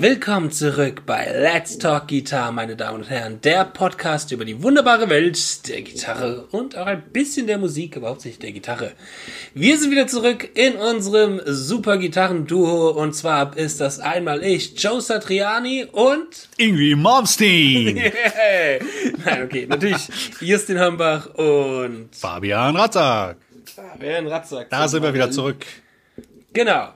Willkommen zurück bei Let's Talk Guitar, meine Damen und Herren, der Podcast über die wunderbare Welt der Gitarre und auch ein bisschen der Musik, aber hauptsächlich der Gitarre. Wir sind wieder zurück in unserem super Gitarrenduo und zwar ist das einmal ich, Joe Satriani und Ingrid Malmsteen. yeah. Nein, okay, natürlich Justin Hambach und Fabian Ratzak. Fabian Ratzak. Da sind wir wieder zurück. Genau.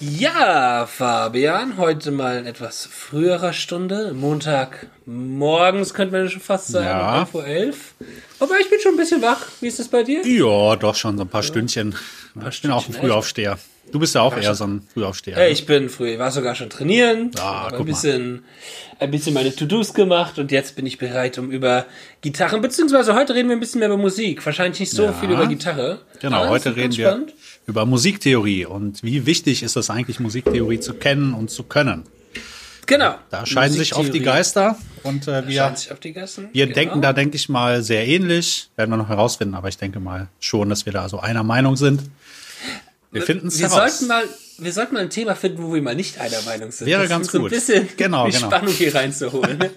Ja, Fabian, heute mal in etwas früherer Stunde. Montag morgens könnte man schon fast sagen, Ja. 11 Uhr 11. Aber ich bin schon ein bisschen wach. Wie ist das bei dir? Ja, doch schon so ein paar Stündchen. Ich bin auch ein Stündchen, Frühaufsteher. Du bist ja auch eher so ein Frühaufsteher. Hey, ich bin früh, ich war sogar schon trainieren, Ah, habe ein bisschen, ein bisschen meine To-Dos gemacht und jetzt bin ich bereit, um über Gitarren, beziehungsweise heute reden wir ein bisschen mehr über Musik. Wahrscheinlich nicht so Ja. viel über Gitarre. Genau, heute reden wir. Über Musiktheorie und wie wichtig ist es eigentlich, Musiktheorie zu kennen und zu können. Genau. Da scheiden sich oft die. Geister und äh, wir, Scheiden sich auf die Gassen. wir Genau. denken da, denke ich mal, sehr ähnlich. Werden wir noch herausfinden, aber ich denke mal schon, dass wir da so einer Meinung sind. Wir finden es heraus. sollten mal, wir sollten mal ein Thema finden, wo wir mal nicht einer Meinung sind. Wäre Das ganz ist so gut. ein bisschen Genau, die genau. Spannung hier reinzuholen.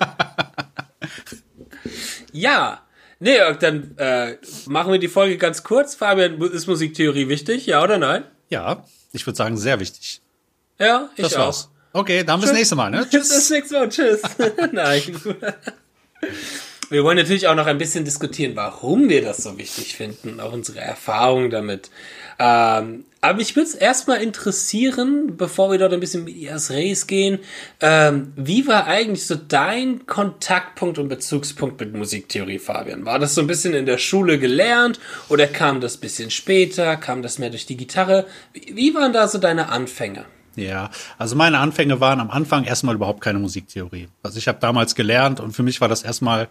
ja. Nee, dann äh, machen wir die Folge ganz kurz. Fabian, ist Musiktheorie wichtig? Ja oder nein? Ja, ich würde sagen, sehr wichtig. Ja, ich Das auch. war's. Okay, dann bis Tschüss. nächste Mal. Ne? Bis das nächste Mal. Tschüss. Nein. Wir wollen natürlich auch noch ein bisschen diskutieren, warum wir das so wichtig finden, auch unsere Erfahrungen damit. Ähm, aber mich würde es erstmal interessieren, bevor wir dort ein bisschen mit Ias Race gehen, ähm, wie war eigentlich so dein Kontaktpunkt und Bezugspunkt mit Musiktheorie, Fabian? War das so ein bisschen in der Schule gelernt oder kam das bisschen später? Kam das mehr durch die Gitarre? Wie, wie waren da so deine Anfänge? Ja, also meine Anfänge waren am Anfang erstmal überhaupt keine Musiktheorie. Also ich habe damals gelernt und für mich war das erstmal,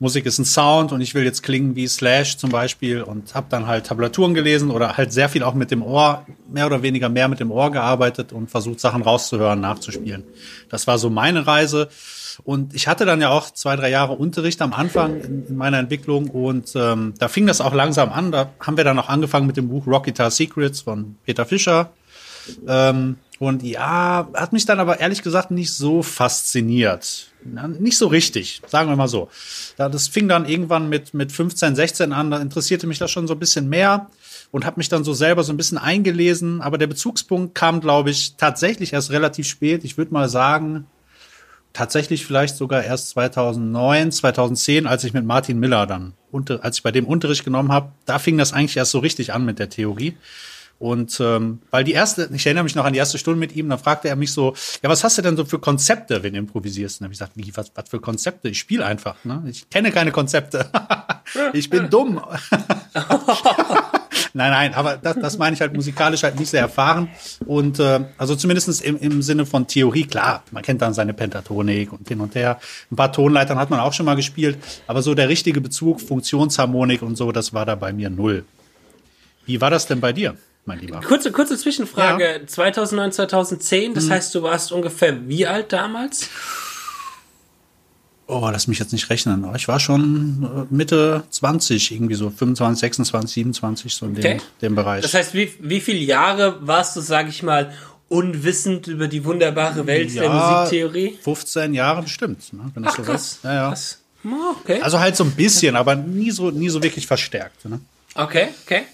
Musik ist ein Sound und ich will jetzt klingen wie Slash zum Beispiel und habe dann halt Tablaturen gelesen oder halt sehr viel auch mit dem Ohr, mehr oder weniger mehr mit dem Ohr gearbeitet und versucht Sachen rauszuhören, nachzuspielen. Das war so meine Reise. Und ich hatte dann ja auch zwei, drei Jahre Unterricht am Anfang in, in meiner Entwicklung und ähm, da fing das auch langsam an. Da haben wir dann auch angefangen mit dem Buch Rock Guitar Secrets von Peter Fischer. Ähm, und ja, hat mich dann aber ehrlich gesagt nicht so fasziniert. Nicht so richtig, sagen wir mal so. Das fing dann irgendwann mit, mit 15, 16 an, da interessierte mich das schon so ein bisschen mehr und habe mich dann so selber so ein bisschen eingelesen. Aber der Bezugspunkt kam, glaube ich, tatsächlich erst relativ spät. Ich würde mal sagen, tatsächlich vielleicht sogar erst 2009, 2010, als ich mit Martin Miller dann, als ich bei dem Unterricht genommen habe, da fing das eigentlich erst so richtig an mit der Theorie. Und ähm, weil die erste, ich erinnere mich noch an die erste Stunde mit ihm, da fragte er mich so, ja, was hast du denn so für Konzepte, wenn du improvisierst? Und dann habe ich gesagt, wie, was, was für Konzepte? Ich spiele einfach, ne? Ich kenne keine Konzepte. ich bin dumm. nein, nein, aber das, das meine ich halt musikalisch halt nicht sehr erfahren. Und äh, also zumindestens im, im Sinne von Theorie, klar, man kennt dann seine Pentatonik und hin und her. Ein paar Tonleitern hat man auch schon mal gespielt, aber so der richtige Bezug, Funktionsharmonik und so, das war da bei mir null. Wie war das denn bei dir, mein Lieber? Kurze, kurze Zwischenfrage. 2009, 2010, Mhm. das heißt, du warst ungefähr wie alt damals? Oh, lass mich jetzt nicht rechnen. aber Ich war schon äh, Mitte 20, irgendwie so 25, 26, 27, so in dem, Okay. dem Bereich. Das heißt, wie, wie viele Jahre warst du, sag ich mal, unwissend über die wunderbare Welt der Musiktheorie? 15 Jahre bestimmt, ne, wenn das Ach, so krass. Ja, ja. krass. Oh, Okay. Also halt so ein bisschen, aber nie so, nie so wirklich verstärkt. Ne? Okay, okay.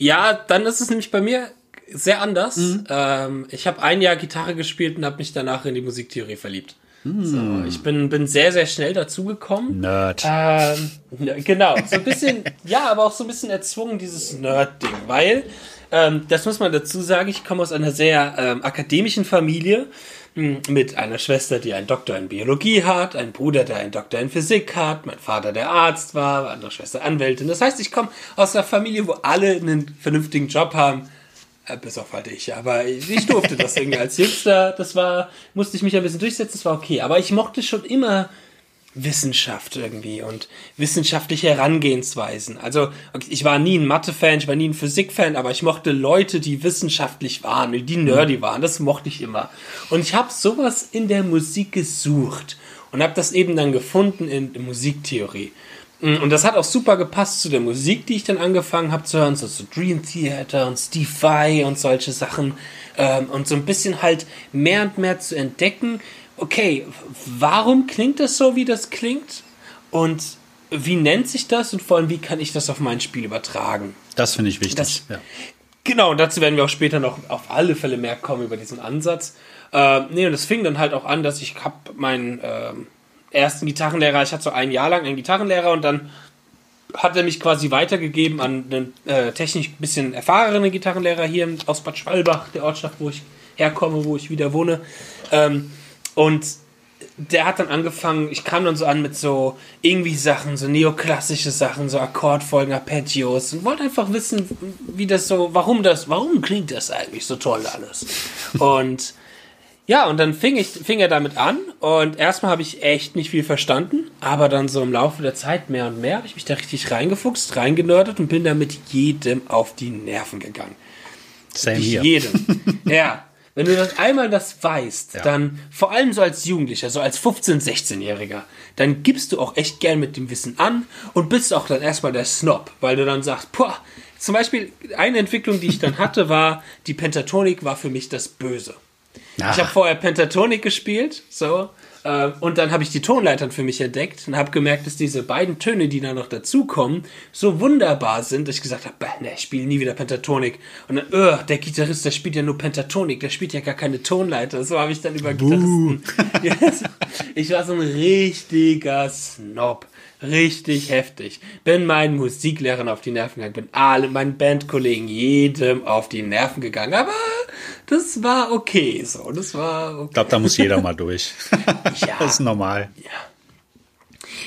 Ja, dann ist es nämlich bei mir sehr anders. Mhm. Ähm, ich habe ein Jahr Gitarre gespielt und habe mich danach in die Musiktheorie verliebt. Mhm. So, ich bin, bin sehr, sehr schnell dazugekommen. Nerd. Ähm, ja, genau, so ein bisschen, ja, aber auch so ein bisschen erzwungen, dieses Nerd-Ding, weil, ähm, das muss man dazu sagen, ich komme aus einer sehr ähm, akademischen Familie mit einer Schwester, die einen Doktor in Biologie hat, einen Bruder, der einen Doktor in Physik hat, mein Vater, der Arzt war, andere Schwester Anwältin. Das heißt, ich komme aus einer Familie, wo alle einen vernünftigen Job haben, äh, bis auf halt ich, aber ich durfte das irgendwie als Jüngster, das war, musste ich mich ein bisschen durchsetzen, das war okay, aber ich mochte schon immer Wissenschaft irgendwie und wissenschaftliche Herangehensweisen. Also ich war nie ein Mathe-Fan, ich war nie ein Physik-Fan, aber ich mochte Leute, die wissenschaftlich waren, die nerdy waren. Das mochte ich immer. Und ich habe sowas in der Musik gesucht und habe das eben dann gefunden in, Musiktheorie. Mm, und das hat auch super gepasst zu der Musik, die ich dann angefangen habe zu hören, so, so Dream Theater und Steve Vai und solche Sachen. Ähm, und so ein bisschen halt mehr und mehr zu entdecken, okay, warum klingt das so, wie das klingt? Und wie nennt sich das und vor allem, wie kann ich das auf mein Spiel übertragen? Das finde ich wichtig. Das, ja. Genau, und dazu werden wir auch später noch auf alle Fälle mehr kommen über diesen Ansatz. Äh, nee, und es fing dann halt auch an, dass ich habe meinen äh, ersten Gitarrenlehrer, ich hatte so ein Jahr lang einen Gitarrenlehrer und dann hat er mich quasi weitergegeben an einen äh, technisch ein bisschen erfahrenen Gitarrenlehrer hier aus Bad Schwalbach, der Ortschaft, wo ich herkomme, wo ich wieder wohne. Ähm, und der hat dann angefangen, ich kam dann so an mit so irgendwie Sachen, so neoklassische Sachen, so Akkordfolgen, Arpeggios und wollte einfach wissen, wie das so, warum das, warum klingt das eigentlich so toll alles? und ja, und dann fing, ich, fing er damit an und erstmal habe ich echt nicht viel verstanden, aber dann so im Laufe der Zeit mehr und mehr habe ich mich da richtig reingefuchst, reingenördet und bin damit jedem auf die Nerven gegangen. Same hier. Jedem. ja. Wenn du das einmal das weißt, ja. dann vor allem so als Jugendlicher, so als 15-, 16-Jähriger, dann gibst du auch echt gern mit dem Wissen an und bist auch dann erstmal der Snob, weil du dann sagst, boah, zum Beispiel eine Entwicklung, die ich dann hatte, war, die Pentatonik war für mich das Böse. Ach. Ich habe vorher Pentatonik gespielt, so, und dann habe ich die Tonleitern für mich entdeckt und habe gemerkt, dass diese beiden Töne, die da noch dazukommen, so wunderbar sind, dass ich gesagt habe, ne, ich spiele nie wieder Pentatonik. Und dann, öh, der Gitarrist, der spielt ja nur Pentatonik, der spielt ja gar keine Tonleiter. So habe ich dann über Gitarristen. ich war so ein richtiger Snob richtig heftig. Bin meinen Musiklehrern auf die Nerven gegangen, bin alle meinen Bandkollegen jedem auf die Nerven gegangen. Aber das war okay so. Das war okay. Ich glaube, da muss jeder mal durch. ja. Das ist normal. Ja.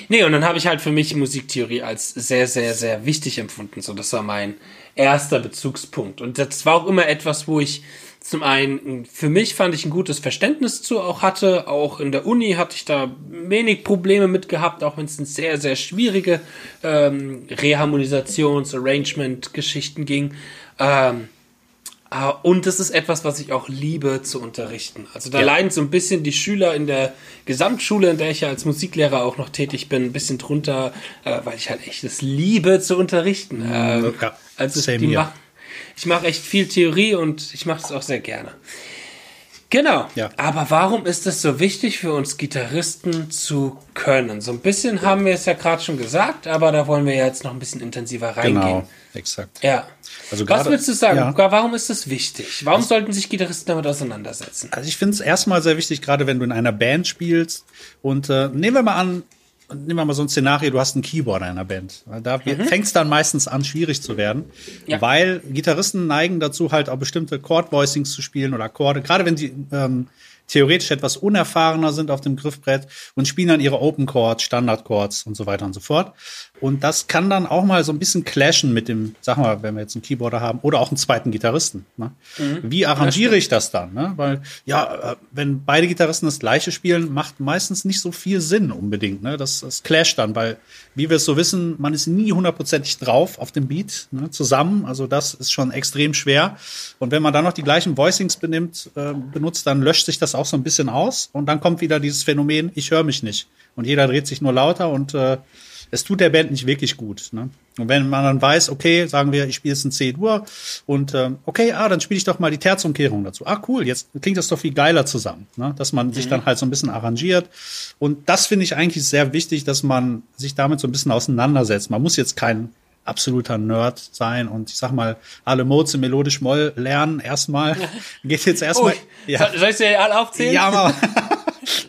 Nee, und dann habe ich halt für mich Musiktheorie als sehr, sehr, sehr wichtig empfunden. So, das war mein erster Bezugspunkt. Und das war auch immer etwas, wo ich zum einen für mich fand ich ein gutes Verständnis zu auch hatte. Auch in der Uni hatte ich da wenig Probleme mit gehabt, auch wenn es in sehr, sehr schwierige ähm, Reharmonisations-, Arrangement-Geschichten ging. Ähm, und das ist etwas, was ich auch liebe zu unterrichten. Also da ja. leiden so ein bisschen die Schüler in der Gesamtschule, in der ich ja als Musiklehrer auch noch tätig bin, ein bisschen drunter, äh, weil ich halt echt das liebe zu unterrichten. Ähm, ja, also ich mache echt viel Theorie und ich mache das auch sehr gerne. Genau. Ja. Aber warum ist es so wichtig für uns Gitarristen zu können? So ein bisschen haben wir es ja gerade schon gesagt, aber da wollen wir jetzt noch ein bisschen intensiver reingehen. Genau, exakt. Ja. Also grade, Was würdest du sagen? Ja. Warum ist das wichtig? Warum also, sollten sich Gitarristen damit auseinandersetzen? Also ich finde es erstmal sehr wichtig, gerade wenn du in einer Band spielst. Und äh, nehmen wir mal an, nehmen wir mal so ein Szenario, du hast einen Keyboarder in einer Band. Da mhm. fängt es dann meistens an, schwierig zu werden, ja. weil Gitarristen neigen dazu, halt auch bestimmte Chord-Voicings zu spielen oder Akkorde, gerade wenn sie ähm, theoretisch etwas unerfahrener sind auf dem Griffbrett und spielen dann ihre Open Chords, Standard Chords und so weiter und so fort. Und das kann dann auch mal so ein bisschen clashen mit dem, sag mal, wenn wir jetzt einen Keyboarder haben oder auch einen zweiten Gitarristen. Ne? Mhm. Wie arrangiere ich das dann? Ne? Weil, ja, äh, wenn beide Gitarristen das gleiche spielen, macht meistens nicht so viel Sinn unbedingt. Ne? Das, das clasht dann, weil, wie wir es so wissen, man ist nie hundertprozentig drauf auf dem Beat ne? zusammen. Also das ist schon extrem schwer. Und wenn man dann noch die gleichen Voicings benimmt, äh, benutzt, dann löscht sich das auch so ein bisschen aus. Und dann kommt wieder dieses Phänomen, ich höre mich nicht. Und jeder dreht sich nur lauter und äh, es tut der Band nicht wirklich gut. Ne? Und wenn man dann weiß, okay, sagen wir, ich spiele jetzt ein C-Dur und ähm, okay, ah, dann spiele ich doch mal die Terzumkehrung dazu. Ah, cool, jetzt klingt das doch viel geiler zusammen, ne? dass man mhm. sich dann halt so ein bisschen arrangiert. Und das finde ich eigentlich sehr wichtig, dass man sich damit so ein bisschen auseinandersetzt. Man muss jetzt kein absoluter Nerd sein und ich sag mal, alle Modes im melodisch Moll lernen erstmal. Geht jetzt erstmal. Oh, ja. Soll ich dir alle aufzählen? Ja, aber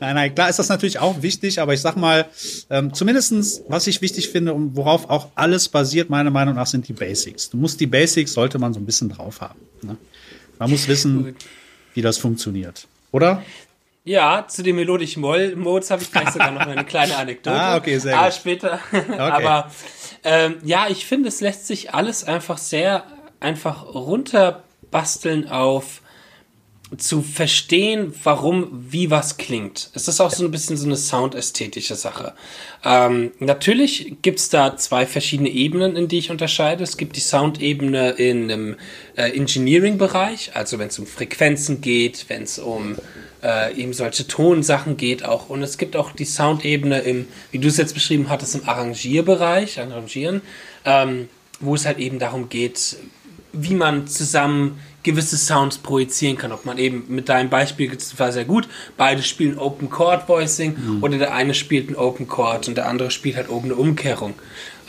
nein, nein, klar ist das natürlich auch wichtig, aber ich sag mal, ähm, zumindestens, was ich wichtig finde und worauf auch alles basiert, meiner Meinung nach, sind die Basics. Du musst die Basics, sollte man so ein bisschen drauf haben. Ne? Man muss wissen, wie das funktioniert. Oder? Ja, zu den melodischen Moll-Modes habe ich gleich sogar noch eine kleine Anekdote. Ah, okay, sehr ah, gut. Ah, später. Okay. aber ähm, ja, ich finde, es lässt sich alles einfach sehr einfach runterbasteln auf zu verstehen, warum, wie was klingt. Es ist auch so ein bisschen so eine soundästhetische Sache. Ähm, natürlich gibt's da zwei verschiedene Ebenen, in die ich unterscheide. Es gibt die Soundebene in einem äh, Engineering-Bereich, also wenn es um Frequenzen geht, wenn es um äh, eben solche Tonsachen geht auch. Und es gibt auch die Soundebene im, wie du es jetzt beschrieben hattest, im Arrangierbereich, Arrangieren, ähm, wo es halt eben darum geht, wie man zusammen gewisse Sounds projizieren kann. Ob man eben mit deinem Beispiel war sehr gut, beide spielen Open Chord Voicing mhm. oder der eine spielt ein Open Chord und der andere spielt halt oben eine Umkehrung.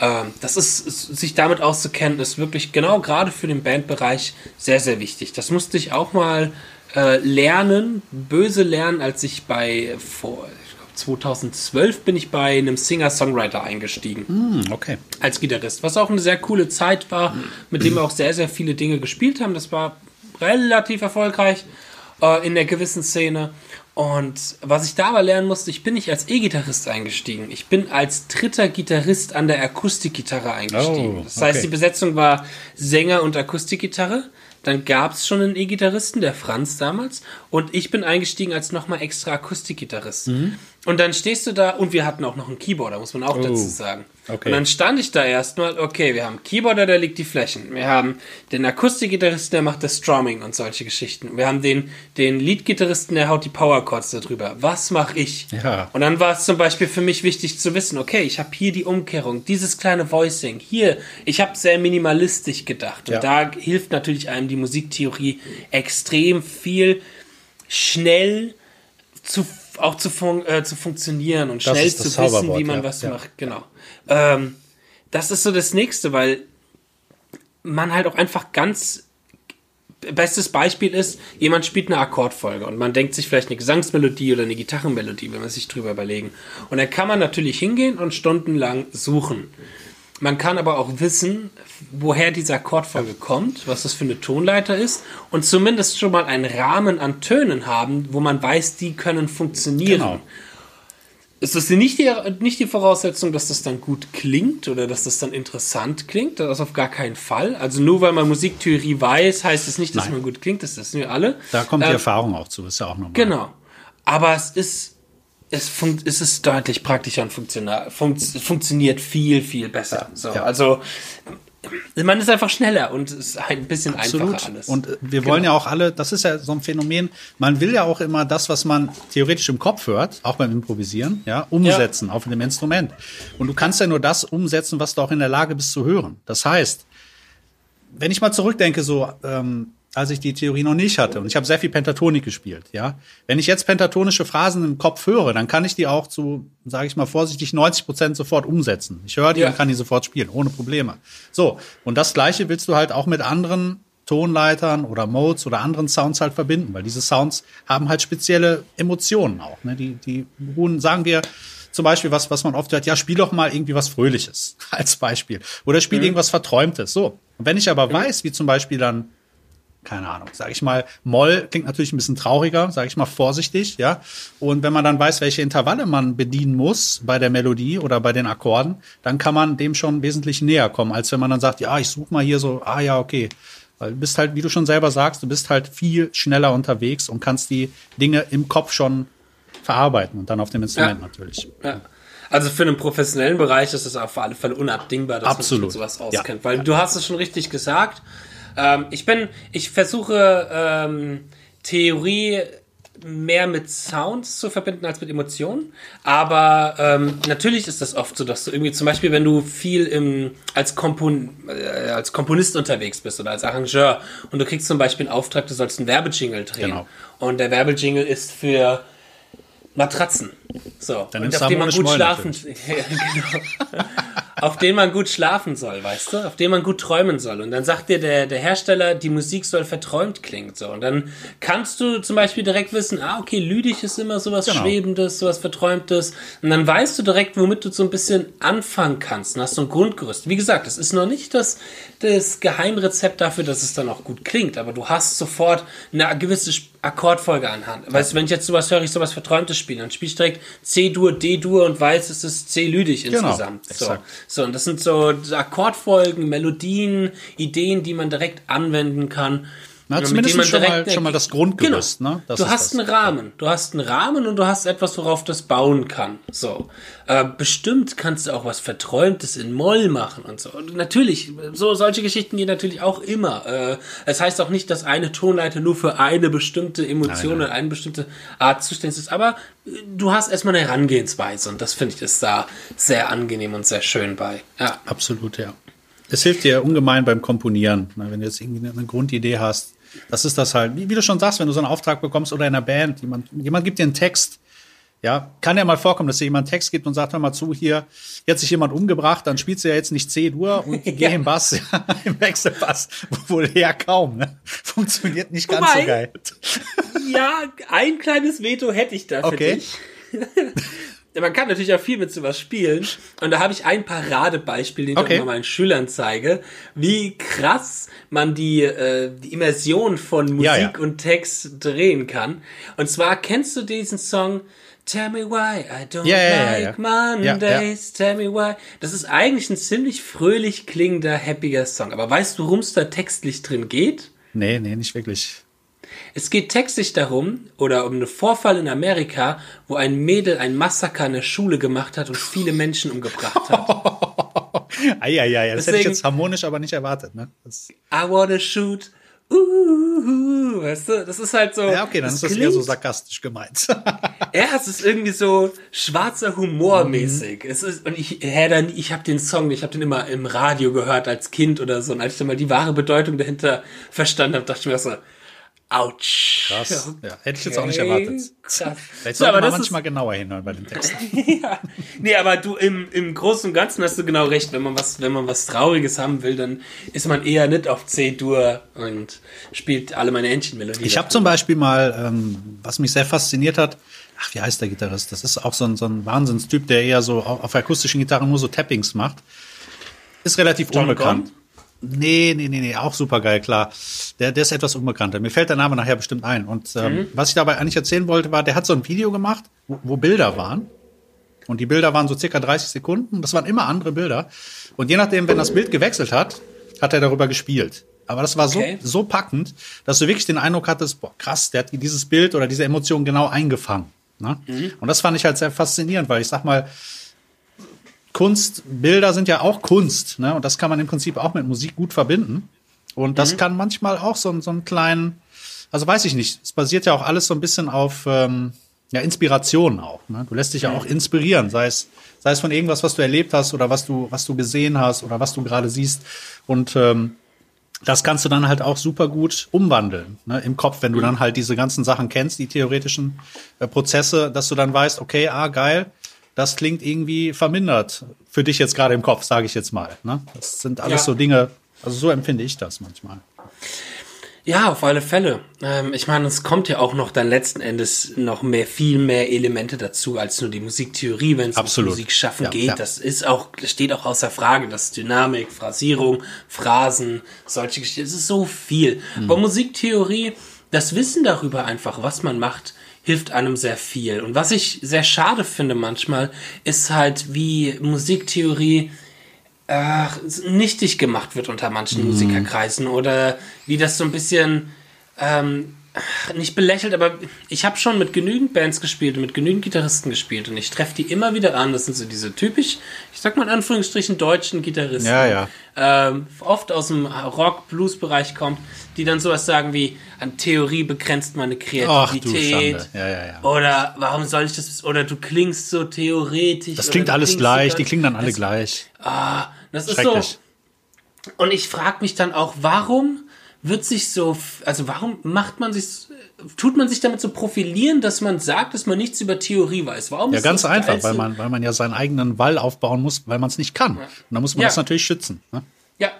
Ähm, das ist, sich damit auszukennen, ist wirklich genau gerade für den Bandbereich sehr, sehr wichtig. Das musste ich auch mal äh, lernen, böse lernen, als ich bei vor, 2012 bin ich bei einem Singer-Songwriter eingestiegen. Mm, okay. Als Gitarrist. Was auch eine sehr coole Zeit war, mit dem wir auch sehr, sehr viele Dinge gespielt haben. Das war relativ erfolgreich äh, in der gewissen Szene. Und was ich da aber lernen musste, ich bin nicht als E-Gitarrist eingestiegen. Ich bin als dritter Gitarrist an der Akustikgitarre eingestiegen. Oh, das heißt, die Besetzung war Sänger und Akustikgitarre. Dann gab es schon einen E-Gitarristen, der Franz damals. Und ich bin eingestiegen als nochmal extra Akustikgitarrist. Mhm. Und dann stehst du da und wir hatten auch noch einen Keyboarder, muss man auch oh, dazu sagen. Okay. Und dann stand ich da erstmal, okay, wir haben einen Keyboarder, der legt die Flächen. Wir haben den Akustikgitarristen, der macht das Strumming und solche Geschichten. Wir haben den, den Leadgitarristen, der haut die Powerchords darüber. Was mache ich? Ja. Und dann war es zum Beispiel für mich wichtig zu wissen, okay, ich habe hier die Umkehrung, dieses kleine Voicing, hier, ich habe sehr minimalistisch gedacht. Und ja. da hilft natürlich einem die Musiktheorie extrem viel schnell zu auch zu, fun äh, zu funktionieren und schnell zu wissen, wie man ja. was ja. macht. Genau. Ähm, das ist so das Nächste, weil man halt auch einfach ganz bestes Beispiel ist, jemand spielt eine Akkordfolge und man denkt sich vielleicht eine Gesangsmelodie oder eine Gitarrenmelodie, wenn man sich drüber überlegen. Und dann kann man natürlich hingehen und stundenlang suchen. Man kann aber auch wissen, woher diese Akkordfolge kommt, was das für eine Tonleiter ist und zumindest schon mal einen Rahmen an Tönen haben, wo man weiß, die können funktionieren. Genau. Ist das nicht die, nicht die Voraussetzung, dass das dann gut klingt oder dass das dann interessant klingt? Das auf gar keinen Fall. Also nur weil man Musiktheorie weiß, heißt es das nicht, dass Nein. man gut klingt. Das wissen wir alle. Da kommt die ähm, Erfahrung auch zu, ist ja auch normal. Genau. Aber es ist es, fun es ist deutlich praktischer und funktional, fun funktioniert viel, viel besser. So, ja. Also man ist einfach schneller und es ist ein bisschen Absolut. einfacher alles. Und wir wollen genau. ja auch alle, das ist ja so ein Phänomen, man will ja auch immer das, was man theoretisch im Kopf hört, auch beim Improvisieren, ja, umsetzen ja. auf einem Instrument. Und du kannst ja nur das umsetzen, was du auch in der Lage bist zu hören. Das heißt, wenn ich mal zurückdenke, so ähm, als ich die Theorie noch nicht hatte. Und ich habe sehr viel Pentatonik gespielt, ja. Wenn ich jetzt pentatonische Phrasen im Kopf höre, dann kann ich die auch zu, sage ich mal vorsichtig, 90 Prozent sofort umsetzen. Ich höre die ja. und kann die sofort spielen, ohne Probleme. So, und das Gleiche willst du halt auch mit anderen Tonleitern oder Modes oder anderen Sounds halt verbinden, weil diese Sounds haben halt spezielle Emotionen auch. Ne? Die, die ruhen, sagen wir, zum Beispiel was, was man oft hört, ja, spiel doch mal irgendwie was Fröhliches als Beispiel. Oder spiel mhm. irgendwas Verträumtes. So. Und wenn ich aber mhm. weiß, wie zum Beispiel dann keine Ahnung, sage ich mal, Moll klingt natürlich ein bisschen trauriger, sage ich mal vorsichtig, ja. Und wenn man dann weiß, welche Intervalle man bedienen muss bei der Melodie oder bei den Akkorden, dann kann man dem schon wesentlich näher kommen, als wenn man dann sagt, ja, ich suche mal hier so, ah ja, okay. Weil du bist halt, wie du schon selber sagst, du bist halt viel schneller unterwegs und kannst die Dinge im Kopf schon verarbeiten und dann auf dem Instrument ja. natürlich. Ja. Also für einen professionellen Bereich ist es auf alle Fälle unabdingbar, dass Absolut. man sich sowas auskennt. Ja. Weil du hast es schon richtig gesagt, ähm, ich bin, ich versuche ähm, Theorie mehr mit Sounds zu verbinden als mit Emotionen. Aber ähm, natürlich ist das oft so, dass du irgendwie zum Beispiel, wenn du viel im, als, Kompon, äh, als Komponist unterwegs bist oder als Arrangeur und du kriegst zum Beispiel einen Auftrag, du sollst einen Werbejingle drehen. Genau. Und der Werbejingle ist für Matratzen. So, Dann und auf dem man gut schlafen. ja, genau auf den man gut schlafen soll, weißt du? Auf den man gut träumen soll. Und dann sagt dir der, der Hersteller, die Musik soll verträumt klingen. So. Und dann kannst du zum Beispiel direkt wissen, ah, okay, Lüdig ist immer sowas genau. Schwebendes, sowas Verträumtes. Und dann weißt du direkt, womit du so ein bisschen anfangen kannst. Und hast so ein Grundgerüst. Wie gesagt, es ist noch nicht das, das Geheimrezept dafür, dass es dann auch gut klingt. Aber du hast sofort eine gewisse Akkordfolge anhand. Weißt du, wenn ich jetzt sowas höre, ich sowas Verträumtes spiele, dann spiele ich direkt C-Dur, D-Dur und weiß, es ist C-Lydig genau, insgesamt. So. so, und das sind so Akkordfolgen, Melodien, Ideen, die man direkt anwenden kann. Na, mit zumindest schon mal, schon mal das Grundgerüst, Genau. ne? Das du hast das. einen Rahmen. Du hast einen Rahmen und du hast etwas, worauf das bauen kann. So. Äh, bestimmt kannst du auch was Verträumtes in Moll machen und so. Und natürlich, so solche Geschichten gehen natürlich auch immer. Äh, es heißt auch nicht, dass eine Tonleiter nur für eine bestimmte Emotion oder eine bestimmte Art zuständig ist. Aber äh, du hast erstmal eine Herangehensweise und das finde ich ist da sehr angenehm und sehr schön bei. Ja. Absolut, ja. Es hilft dir ungemein beim Komponieren, ne, wenn du jetzt irgendwie eine Grundidee hast. Das ist das halt, wie, wie du schon sagst, wenn du so einen Auftrag bekommst oder in einer Band, jemand, jemand gibt dir einen Text, ja, kann ja mal vorkommen, dass dir jemand einen Text gibt und sagt, hör mal zu, hier, hier hat sich jemand umgebracht, dann spielst du ja jetzt nicht C-Dur und geh Ja. im Bass, ja, im Wechselbass, wohl eher kaum, ne? Funktioniert nicht ganz Wobei- so geil. Ja, ein kleines Veto hätte ich da für Okay. dich. Man kann natürlich auch viel mit sowas spielen. Und da habe ich ein Paradebeispiel, den ich Okay. auch mal meinen Schülern zeige, wie krass man die, äh, die Immersion von Musik Ja, ja. und Text drehen kann. Und zwar kennst du diesen Song Tell me why I don't ja, like ja. Mondays, tell me why. Das ist eigentlich ein ziemlich fröhlich klingender, happiger Song. Aber weißt du, worum es da textlich drin geht? Nee, nee, nicht wirklich. Es geht textlich darum, oder um einen Vorfall in Amerika, wo ein Mädel ein Massaker in der Schule gemacht hat und viele Menschen umgebracht hat. Eieiei, das hätte ich Deswegen- jetzt harmonisch aber nicht erwartet, ne? Das, I wanna shoot. Uh, weißt du, das ist halt so. ja, okay, dann ist das eher so sarkastisch gemeint. Ja, es ist irgendwie so schwarzer Humor mäßig. Mhm. Es ist und ich hä, dann ich habe den Song, ich habe den immer im Radio gehört als Kind oder so und als ich dann mal die wahre Bedeutung dahinter verstanden habe, dachte ich mir so Autsch. Krass. Ja, hätte ich jetzt auch nicht Okay, erwartet. Krass. Vielleicht So, sollte aber man manchmal genauer hinhören bei den Texten. ja. Nee, aber du im, im Großen und Ganzen hast du genau recht. Wenn man was, wenn man was Trauriges haben will, dann ist man eher nicht auf C-Dur und spielt alle meine Händchenmelodien. Ich habe zum Beispiel mal, ähm, was mich sehr fasziniert hat, ach, wie heißt der Gitarrist? Das ist auch so ein, so ein Wahnsinnstyp, der eher so auf, akustischen Gitarren nur so Tappings macht. Ist relativ John unbekannt. Gont? Nee, nee, nee, nee, auch super geil, klar. Der, der ist etwas unbekannter. Mir fällt der Name nachher bestimmt ein. Und ähm, Mhm. was ich dabei eigentlich erzählen wollte, war, der hat so ein Video gemacht, wo, wo Bilder waren. Und die Bilder waren so circa 30 Sekunden. Das waren immer andere Bilder. Und je nachdem, wenn das Bild gewechselt hat, hat er darüber gespielt. Aber das war so, Okay. so packend, dass du wirklich den Eindruck hattest, boah, krass, der hat dieses Bild oder diese Emotion genau eingefangen. Ne? Und das fand ich halt sehr faszinierend, weil ich sag mal, Kunst, Bilder sind ja auch Kunst, ne? Und das kann man im Prinzip auch mit Musik gut verbinden. Und das kann manchmal auch so, so einen kleinen, also weiß ich nicht, es basiert ja auch alles so ein bisschen auf ähm, ja, Inspiration auch. Ne? Du lässt dich ja auch inspirieren, sei es, sei es von irgendwas, was du erlebt hast oder was du, was du gesehen hast oder was du gerade siehst. Und ähm, das kannst du dann halt auch super gut umwandeln ne, im Kopf, wenn du dann halt diese ganzen Sachen kennst, die theoretischen äh, Prozesse, dass du dann weißt, okay, ah, geil, das klingt irgendwie vermindert für dich jetzt gerade im Kopf, sage ich jetzt mal. Ne? Das sind alles Ja. so Dinge, also so empfinde ich das manchmal. Ja, auf alle Fälle. Ähm, ich meine, es kommt ja auch noch dann letzten Endes noch mehr, viel mehr Elemente dazu als nur die Musiktheorie, wenn es Absolut. Musik schaffen Ja, geht. ja. Das ist auch, das steht auch außer Frage. Das ist Dynamik, Phrasierung, Phrasen, solche Geschichten. Es ist so viel. Mhm. Aber Musiktheorie, das Wissen darüber einfach, was man macht, hilft einem sehr viel. Und was ich sehr schade finde manchmal, ist halt, wie Musiktheorie ach, nichtig gemacht wird unter manchen Mhm. Musikerkreisen oder wie das so ein bisschen ähm, nicht belächelt, aber ich habe schon mit genügend Bands gespielt und mit genügend Gitarristen gespielt und ich treffe die immer wieder an. Das sind so diese typisch, ich sag mal in Anführungsstrichen, deutschen Gitarristen. Ja, ja. Ähm, oft aus dem Rock-Blues-Bereich kommt, die dann sowas sagen wie, an Theorie begrenzt meine Ach Kreativität. Schande. Ja, ja, ja. Oder warum soll ich das, oder du klingst so theoretisch. Das klingt alles gleich, so- die klingen dann alle Das- gleich. Ah, das ist so. Und ich frage mich dann auch, warum wird sich so, also warum macht man sich, tut man sich damit so profilieren, dass man sagt, dass man nichts über Theorie weiß? Warum Ja, ist ganz das einfach, weil man, weil man ja seinen eigenen Wall aufbauen muss, weil man es nicht kann. Und da muss man Ja. das natürlich schützen. Ne? Ja,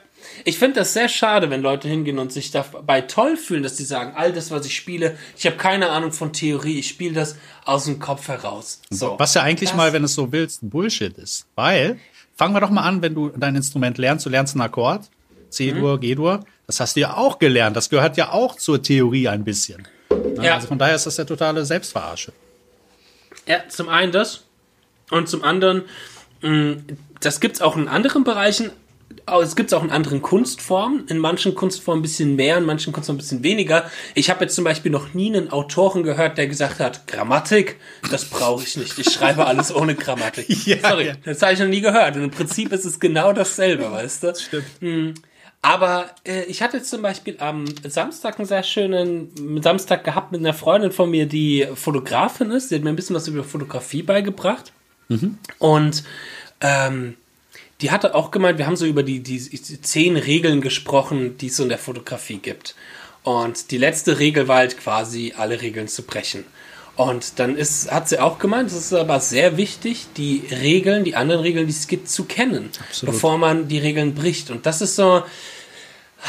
ich finde das sehr schade, wenn Leute hingehen und sich dabei toll fühlen, dass sie sagen, all das, was ich spiele, ich habe keine Ahnung von Theorie, ich spiele das aus dem Kopf heraus. So. Was ja eigentlich Das- mal, wenn du es so willst, Bullshit ist. Weil, fangen wir doch mal an, wenn du dein Instrument lernst, du lernst einen Akkord, C-Dur, G-Dur, das hast du ja auch gelernt. Das gehört ja auch zur Theorie ein bisschen. Ne? Ja. Also von daher ist das ja totale Selbstverarsche. Ja, zum einen das und zum anderen, mh, das gibt's auch in anderen Bereichen, es gibt es auch in anderen Kunstformen. In manchen Kunstformen ein bisschen mehr, in manchen Kunstformen ein bisschen weniger. Ich habe jetzt zum Beispiel noch nie einen Autoren gehört, der gesagt hat, Grammatik, das brauche ich nicht. Ich schreibe alles ohne Grammatik. ja, Sorry, ja. das habe ich noch nie gehört. Und im Prinzip ist es genau dasselbe, weißt du? Das stimmt. Hm. Aber äh, ich hatte zum Beispiel am Samstag einen sehr schönen Samstag gehabt mit einer Freundin von mir, die Fotografin ist. Sie hat mir ein bisschen was über Fotografie beigebracht. Mhm. Und ähm, die hatte auch gemeint, wir haben so über die, die, die zehn Regeln gesprochen, die es so in der Fotografie gibt. Und die letzte Regel war halt quasi, alle Regeln zu brechen. Und dann ist, hat sie auch gemeint, es ist aber sehr wichtig, die Regeln, die anderen Regeln, die es gibt, zu kennen, Absolut. bevor man die Regeln bricht. Und das ist so,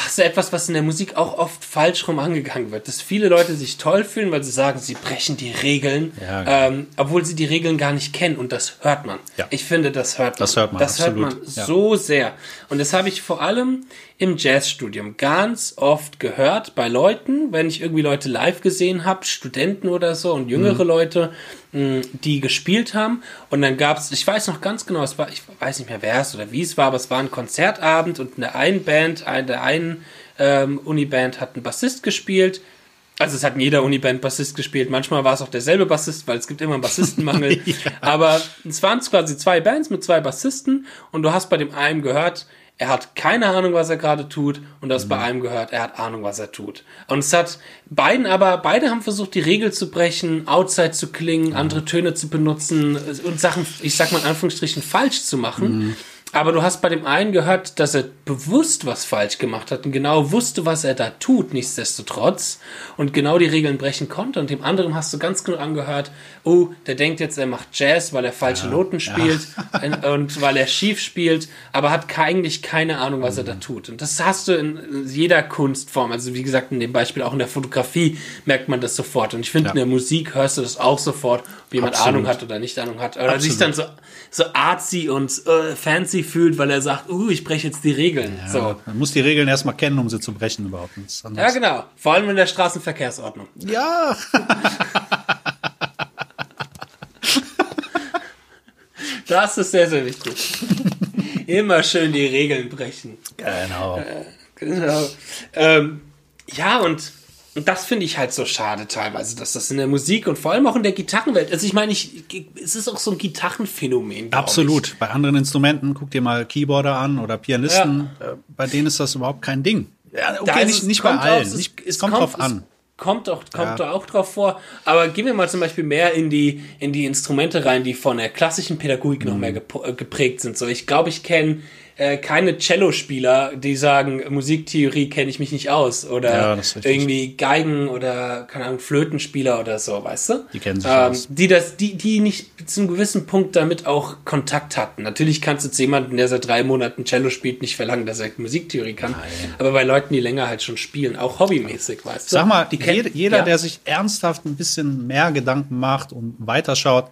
so etwas, was in der Musik auch oft falsch rum angegangen wird. Dass viele Leute sich toll fühlen, weil sie sagen, sie brechen die Regeln, ja, genau. ähm, obwohl sie die Regeln gar nicht kennen. Und das hört man. Ja. Ich finde, das hört man. Das hört man, das hört man ja. so sehr. Und das habe ich vor allem im Jazzstudium ganz oft gehört bei Leuten, wenn ich irgendwie Leute live gesehen habe, Studenten oder so und jüngere mhm. Leute, mh, die gespielt haben. Und dann gab es, ich weiß noch ganz genau, es war, ich weiß nicht mehr wer es oder wie es war, aber es war ein Konzertabend und in der einen Band, in der einen ähm, Uniband hat ein Bassist gespielt. Also es hat in jeder Uniband Bassist gespielt. Manchmal war es auch derselbe Bassist, weil es gibt immer einen Bassistenmangel. ja. Aber es waren quasi zwei Bands mit zwei Bassisten und du hast bei dem einen gehört, er hat keine Ahnung, was er gerade tut und das mhm. bei einem gehört, er hat Ahnung, was er tut. Und es hat beiden aber, beide haben versucht, die Regel zu brechen, outside zu klingen, mhm. andere Töne zu benutzen und Sachen, ich sag mal in Anführungsstrichen, falsch zu machen. Mhm. Aber du hast bei dem einen gehört, dass er bewusst was falsch gemacht hat und genau wusste, was er da tut, nichtsdestotrotz, und genau die Regeln brechen konnte. Und dem anderen hast du ganz genau angehört, oh, der denkt jetzt, er macht Jazz, weil er falsche ja, Noten spielt ja. und weil er schief spielt, aber hat eigentlich keine Ahnung, was mhm. er da tut. Und das hast du in jeder Kunstform. Also wie gesagt, in dem Beispiel auch in der Fotografie merkt man das sofort. Und ich finde, ja. in der Musik hörst du das auch sofort, ob jemand Absolut. Ahnung hat oder nicht Ahnung hat. Oder sich dann so, so artsy und äh, fancy fühlt, weil er sagt, uh, ich breche jetzt die Regeln. So. Man muss die Regeln erstmal kennen, um sie zu brechen überhaupt. Ja, genau. Vor allem in der Straßenverkehrsordnung. Ja. das ist sehr, sehr wichtig. Immer schön die Regeln brechen. Genau. Äh, genau. Ähm, ja, und und das finde ich halt so schade teilweise, dass das in der Musik und vor allem auch in der Gitarrenwelt, also ich meine, ich, es ist auch so ein Gitarrenphänomen. Absolut. Ich. Bei anderen Instrumenten, guck dir mal Keyboarder an oder Pianisten, ja. Äh, bei denen ist das überhaupt kein Ding. Ja, okay, nicht, nicht bei allen. Auch, es, es, kommt, kommt drauf an. Kommt doch, kommt ja. auch drauf vor. Aber gehen wir mal zum Beispiel mehr in die, in die Instrumente rein, die von der klassischen Pädagogik mhm. noch mehr geprägt sind. So, ich glaube, ich kenne äh, keine Cello-Spieler, die sagen, Musiktheorie kenne ich mich nicht aus oder ja, irgendwie Geigen oder keine Ahnung Flötenspieler oder so, weißt du? Die kennen sich ähm, aus. Die das, die die nicht zu einem gewissen Punkt damit auch Kontakt hatten. Natürlich kannst du zu jemanden, der seit drei Monaten Cello spielt, nicht verlangen, dass er Musiktheorie kann. Nein. Aber bei Leuten, die länger halt schon spielen, auch hobbymäßig, weißt du? Sag mal, jeder, jeder ja? der sich ernsthaft ein bisschen mehr Gedanken macht und weiterschaut,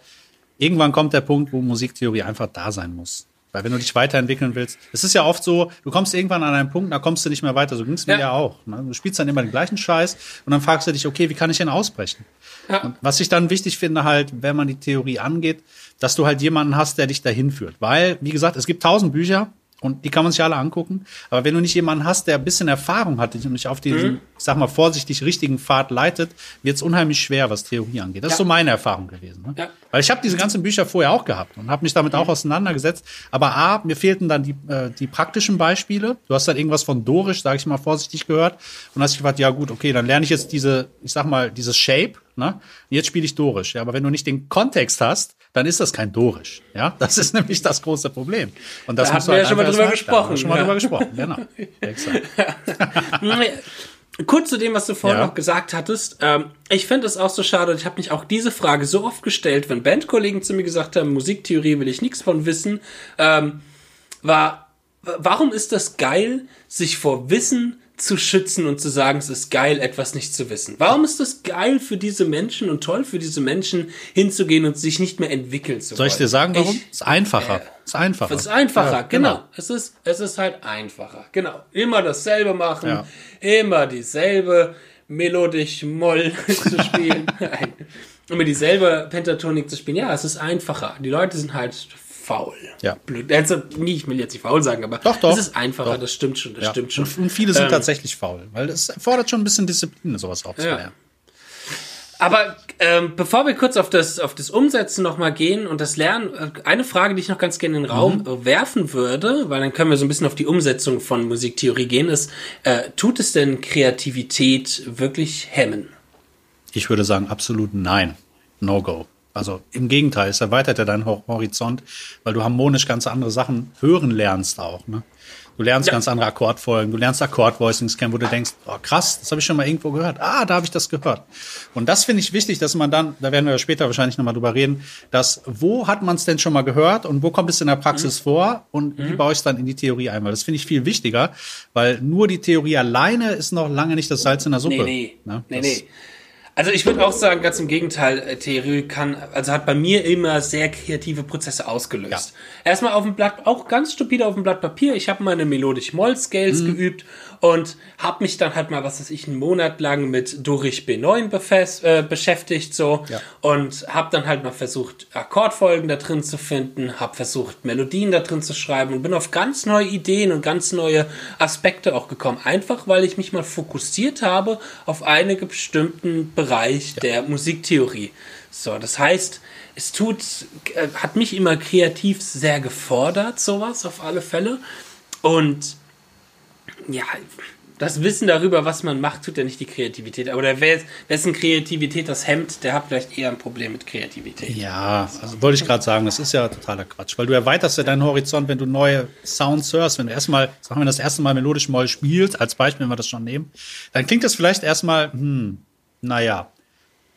irgendwann kommt der Punkt, wo Musiktheorie einfach da sein muss. Weil wenn du dich weiterentwickeln willst, es ist ja oft so, du kommst irgendwann an einen Punkt, da kommst du nicht mehr weiter. So ging es mir ja, ja auch. Ne? Du spielst dann immer den gleichen Scheiß und dann fragst du dich, okay, wie kann ich denn ausbrechen? Ja. Was ich dann wichtig finde, halt, wenn man die Theorie angeht, dass du halt jemanden hast, der dich dahin führt. Weil, wie gesagt, es gibt tausend Bücher, und die kann man sich alle angucken. Aber wenn du nicht jemanden hast, der ein bisschen Erfahrung hat und dich auf diesen, mhm. ich sag mal, vorsichtig richtigen Pfad leitet, wird es unheimlich schwer, was Theorie angeht. Das ja. ist so meine Erfahrung gewesen. Ne? Ja. Weil ich habe diese ganzen Bücher vorher auch gehabt und habe mich damit mhm. auch auseinandergesetzt. Aber A, mir fehlten dann die, äh, die praktischen Beispiele. Du hast dann irgendwas von Dorisch, sage ich mal vorsichtig gehört. Und hast gefragt, ja gut, okay, dann lerne ich jetzt diese, ich sag mal, dieses Shape. Ne? Jetzt spiele ich Dorisch. Ja, aber wenn du nicht den Kontext hast, dann ist das kein Dorisch. Ja, das ist nämlich das große Problem. Und das da hatten wir halt ja schon mal drüber gesprochen. Schon mal ja. drüber gesprochen, genau. Kurz zu dem, was du vorhin ja. noch gesagt hattest. Ähm, ich finde es auch so schade, ich habe mich auch diese Frage so oft gestellt, wenn Bandkollegen zu mir gesagt haben, Musiktheorie will ich nichts von wissen, ähm, war, warum ist das geil, sich vor Wissen zu schützen und zu sagen, es ist geil, etwas nicht zu wissen. Warum ist das geil für diese Menschen und toll für diese Menschen, hinzugehen und sich nicht mehr entwickeln zu wollen? Soll ich dir sagen, warum? es ist einfacher. Äh, es ist einfacher. Es ist einfacher, ja, genau. genau. Es ist, es ist halt einfacher. Genau. Immer dasselbe machen, ja. immer dieselbe melodisch Moll zu spielen. immer dieselbe Pentatonik zu spielen. Ja, es ist einfacher. Die Leute sind halt faul. Ja. Blöd. Also, nie, ich will jetzt nicht faul sagen, aber Doch, doch. es ist einfacher, Doch. das stimmt schon, das Ja. stimmt schon. Und, viele sind Ähm, tatsächlich faul, weil es erfordert schon ein bisschen Disziplin, sowas aufzulernen. Aber ähm, bevor wir kurz auf das, auf das Umsetzen nochmal gehen und das Lernen, äh, eine Frage, die ich noch ganz gerne in den Raum Mhm. äh, werfen würde, weil dann können wir so ein bisschen auf die Umsetzung von Musiktheorie gehen, ist, äh, tut es denn Kreativität wirklich hemmen? Ich würde sagen, absolut nein. No go. Also im Gegenteil, es erweitert ja deinen Hor- Horizont, weil du harmonisch ganz andere Sachen hören lernst auch. Ne? Du lernst Ja. ganz andere Akkordfolgen, du lernst Akkordvoicings kennen, wo du denkst, oh krass, das habe ich schon mal irgendwo gehört. Ah, da habe ich das gehört. Und das finde ich wichtig, dass man dann, da werden wir später wahrscheinlich nochmal drüber reden, dass wo hat man es denn schon mal gehört und wo kommt es in der Praxis vor und wie baue ich es dann in die Theorie ein? Weil das finde ich viel wichtiger, weil nur die Theorie alleine ist noch lange nicht das Salz in der Suppe. Nee, nee. Ne? nee, nee. Also ich würde auch sagen, ganz im Gegenteil, äh, Theorie kann, also hat bei mir immer sehr kreative Prozesse ausgelöst. Erstmal auf dem Blatt, auch ganz stupide auf dem Blatt Papier. Ich habe meine melodisch Moll-Scales Mhm. geübt und habe mich dann halt mal, was weiß ich, einen Monat lang mit Dorich B9 befest, äh, beschäftigt so Ja. und habe dann halt mal versucht, Akkordfolgen da drin zu finden, habe versucht, Melodien da drin zu schreiben und bin auf ganz neue Ideen und ganz neue Aspekte auch gekommen. Einfach, weil ich mich mal fokussiert habe auf einen bestimmten Bereich der Musiktheorie. So, das heißt, es tut, äh, hat mich immer kreativ sehr gefordert, sowas auf alle Fälle. Und ja, das Wissen darüber, was man macht, tut ja nicht die Kreativität. Aber wer, wessen Kreativität das hemmt, der hat vielleicht eher ein Problem mit Kreativität. Ja, also wollte ich gerade sagen, das ist ja totaler Quatsch, weil du erweiterst ja deinen Horizont, wenn du neue Sounds hörst, wenn du erstmal, sagen wir das erste Mal melodisch Moll spielst, als Beispiel, wenn wir das schon nehmen, dann klingt das vielleicht erstmal, hm, naja,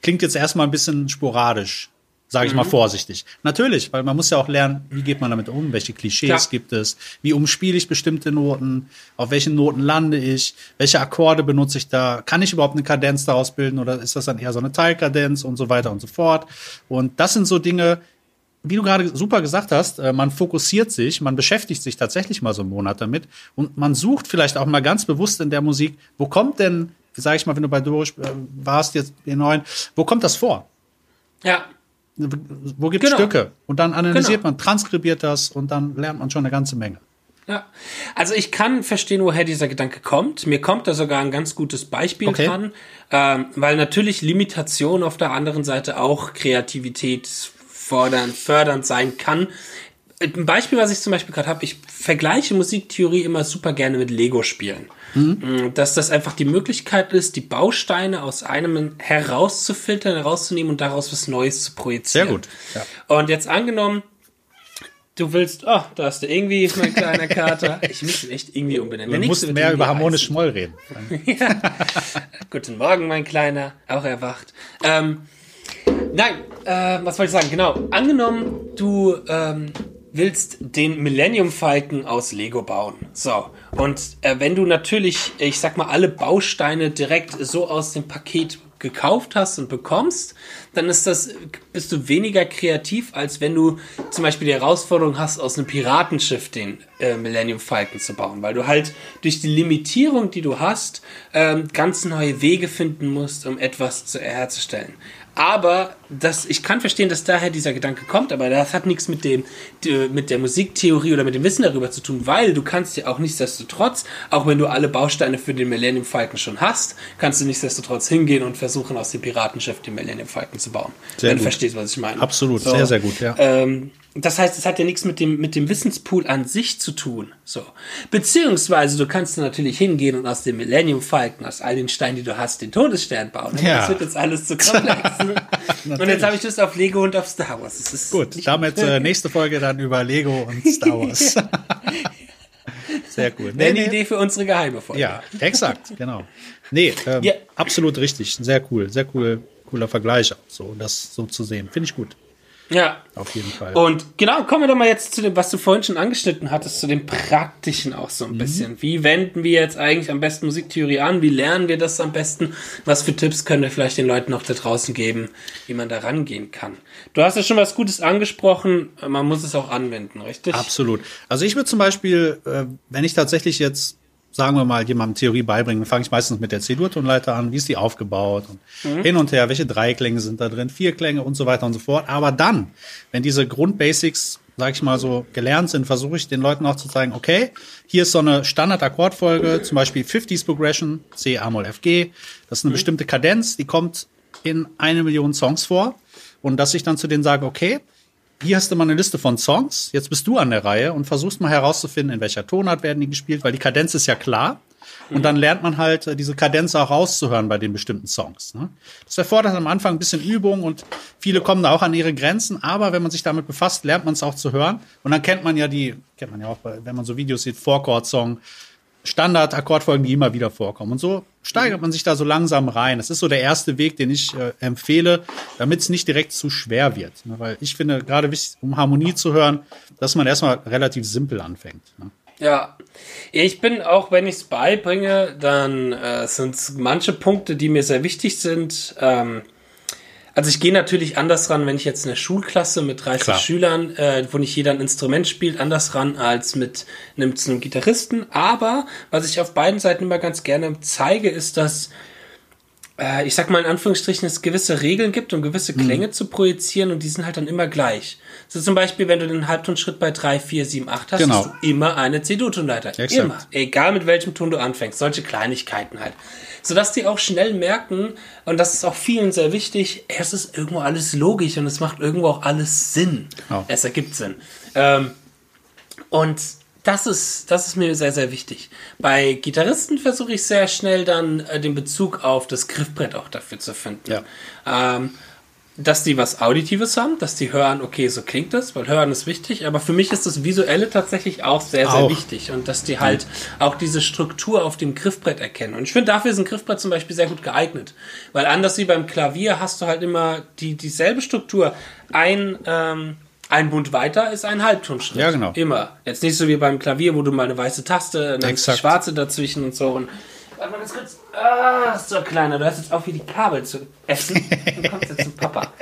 klingt jetzt erstmal ein bisschen sporadisch, sage ich mal vorsichtig. Natürlich, weil man muss ja auch lernen, wie geht man damit um, welche Klischees Ja. gibt es, wie umspiele ich bestimmte Noten, auf welchen Noten lande ich, welche Akkorde benutze ich da, kann ich überhaupt eine Kadenz daraus bilden oder ist das dann eher so eine Teilkadenz und so weiter und so fort. Und das sind so Dinge, wie du gerade super gesagt hast, äh, man fokussiert sich, man beschäftigt sich tatsächlich mal so einen Monat damit und man sucht vielleicht auch mal ganz bewusst in der Musik, wo kommt denn, sag ich mal, wenn du bei Dorisch äh, warst, jetzt B9, wo kommt das vor? Ja, Wo gibt es Genau. Stücke? Und dann analysiert Genau. man, transkribiert das und dann lernt man schon eine ganze Menge. Ja, also ich kann verstehen, woher dieser Gedanke kommt. Mir kommt da sogar ein ganz gutes Beispiel Okay. dran, ähm, weil natürlich Limitation auf der anderen Seite auch Kreativität fordern, fördernd sein kann. Ein Beispiel, was ich zum Beispiel gerade habe, ich vergleiche Musiktheorie immer super gerne mit Lego-Spielen. Mm, Dass das einfach die Möglichkeit ist, die Bausteine aus einem herauszufiltern, herauszunehmen und daraus was Neues zu projizieren. Sehr gut, ja. Und jetzt angenommen, du willst, oh, da hast du irgendwie mein kleiner Kater. Ich muss ihn echt irgendwie umbenennen. Du musst mehr über harmonisch heißen. Moll reden. Guten Morgen, mein Kleiner, auch erwacht. Ähm, nein, äh, was wollte ich sagen? Genau. Angenommen, du ähm, willst den Millennium Falcon aus Lego bauen. So. Und äh, wenn du natürlich, ich sag mal, alle Bausteine direkt so aus dem Paket gekauft hast und bekommst, dann ist das, bist du weniger kreativ, als wenn du zum Beispiel die Herausforderung hast, aus einem Piratenschiff den äh, Millennium Falcon zu bauen, weil du halt durch die Limitierung, die du hast, ähm, ganz neue Wege finden musst, um etwas zu, herzustellen. Aber das, ich kann verstehen, dass daher dieser Gedanke kommt, aber das hat nichts mit dem, mit der Musiktheorie oder mit dem Wissen darüber zu tun, weil du kannst ja auch nichtsdestotrotz, auch wenn du alle Bausteine für den Millennium Falcon schon hast, kannst du nichtsdestotrotz hingehen und versuchen, aus dem Piratenschiff den Millennium Falcon zu bauen. Sehr wenn du gut. verstehst, was ich meine. Absolut, sehr, sehr gut, ja. Ähm, das heißt, es hat ja nichts mit dem, mit dem Wissenspool an sich zu tun. So. Beziehungsweise du kannst natürlich hingehen und aus dem Millennium Falcon, aus all den Steinen, die du hast, den Todesstern bauen. Ja. Das wird jetzt alles zu komplex. und jetzt habe ich Lust auf Lego und auf Star Wars. Gut, damit äh, nächste Folge dann über Lego und Star Wars. Sehr gut. Eine Idee für unsere geheime Folge. Ja, exakt, genau. Nee, ähm, Ja. absolut richtig. Sehr cool, sehr cool, cooler Vergleich auch so, das so zu sehen. Finde ich gut, ja. auf jeden Fall. Und genau, kommen wir doch mal jetzt zu dem, was du vorhin schon angeschnitten hattest, zu dem Praktischen auch so ein Mhm. bisschen. Wie wenden wir jetzt eigentlich am besten Musiktheorie an? Wie lernen wir das am besten? Was für Tipps können wir vielleicht den Leuten noch da draußen geben, wie man da rangehen kann? Du hast ja schon was Gutes angesprochen, man muss es auch anwenden, richtig? Absolut. Also ich würde zum Beispiel, äh, wenn ich tatsächlich jetzt, sagen wir mal, jemandem Theorie beibringen, fange ich meistens mit der C-Dur-Tonleiter an, wie ist die aufgebaut und hin und her, welche Dreiklänge sind da drin, Vierklänge und so weiter und so fort. Aber dann, wenn diese Grundbasics sag ich mal so, gelernt sind, versuche ich den Leuten auch zu zeigen, okay, hier ist so eine Standard-Akkordfolge, zum Beispiel 50s Progression, C, A, Moll, F, G. Das ist eine mhm. bestimmte Kadenz, die kommt in eine Million Songs vor. Und dass ich dann zu denen sage, okay, hier hast du mal eine Liste von Songs, jetzt bist du an der Reihe und versuchst mal herauszufinden, in welcher Tonart werden die gespielt, weil die Kadenz ist ja klar. Und dann lernt man halt äh, diese Kadenz auch rauszuhören bei den bestimmten Songs. Ne? Das erfordert am Anfang ein bisschen Übung und viele kommen da auch an ihre Grenzen. Aber wenn man sich damit befasst, lernt man es auch zu hören. Und dann kennt man ja die, kennt man ja auch, wenn man so Videos sieht, Four-Chord-Song, Standard-Akkordfolgen, die immer wieder vorkommen. Und so steigert man sich da so langsam rein. Das ist so der erste Weg, den ich äh, empfehle, damit es nicht direkt zu schwer wird. Ne? Weil ich finde, gerade um Harmonie zu hören, dass man erstmal relativ simpel anfängt. Ne? Ja, ich bin auch, wenn ich es beibringe, dann äh, sind es manche Punkte, die mir sehr wichtig sind. Ähm, also ich gehe natürlich anders ran, wenn ich jetzt eine Schulklasse mit 30 Klar. Schülern, äh, wo nicht jeder ein Instrument spielt, anders ran als mit einem, einem Gitarristen. Aber was ich auf beiden Seiten immer ganz gerne zeige, ist, dass äh, ich sag mal in Anführungsstrichen, es gewisse Regeln gibt, um gewisse mhm. Klänge mhm. zu projizieren und die sind halt dann immer gleich. So zum Beispiel, wenn du den Halbtonschritt bei 3, 4, 7, 8 hast, genau. hast du immer eine C-Dur-Tonleiter. Immer. Egal mit welchem Ton du anfängst. Solche Kleinigkeiten halt. Sodass die auch schnell merken, und das ist auch vielen sehr wichtig, es ist irgendwo alles logisch und es macht irgendwo auch alles Sinn. Oh. Es ergibt Sinn. Ähm, und das ist, das ist mir sehr, sehr wichtig. Bei Gitarristen versuche ich sehr schnell dann äh, den Bezug auf das Griffbrett auch dafür zu finden. Ja. Ähm, dass die was Auditives haben, dass die hören, okay, so klingt das, weil hören ist wichtig, aber für mich ist das Visuelle tatsächlich auch sehr, sehr auch. wichtig und dass die halt auch diese Struktur auf dem Griffbrett erkennen. Und ich finde, dafür ist ein Griffbrett zum Beispiel sehr gut geeignet, weil anders wie beim Klavier hast du halt immer die, dieselbe Struktur. Ein, ähm, ein Bund weiter ist ein Halbtonschritt. Ja, genau. Immer. Jetzt nicht so wie beim Klavier, wo du mal eine weiße Taste, eine schwarze dazwischen und so. Und warte mal ganz kurz. Ah, so kleiner, du hast jetzt auch wie die Kabel zu essen. Du kommst jetzt zum Papa.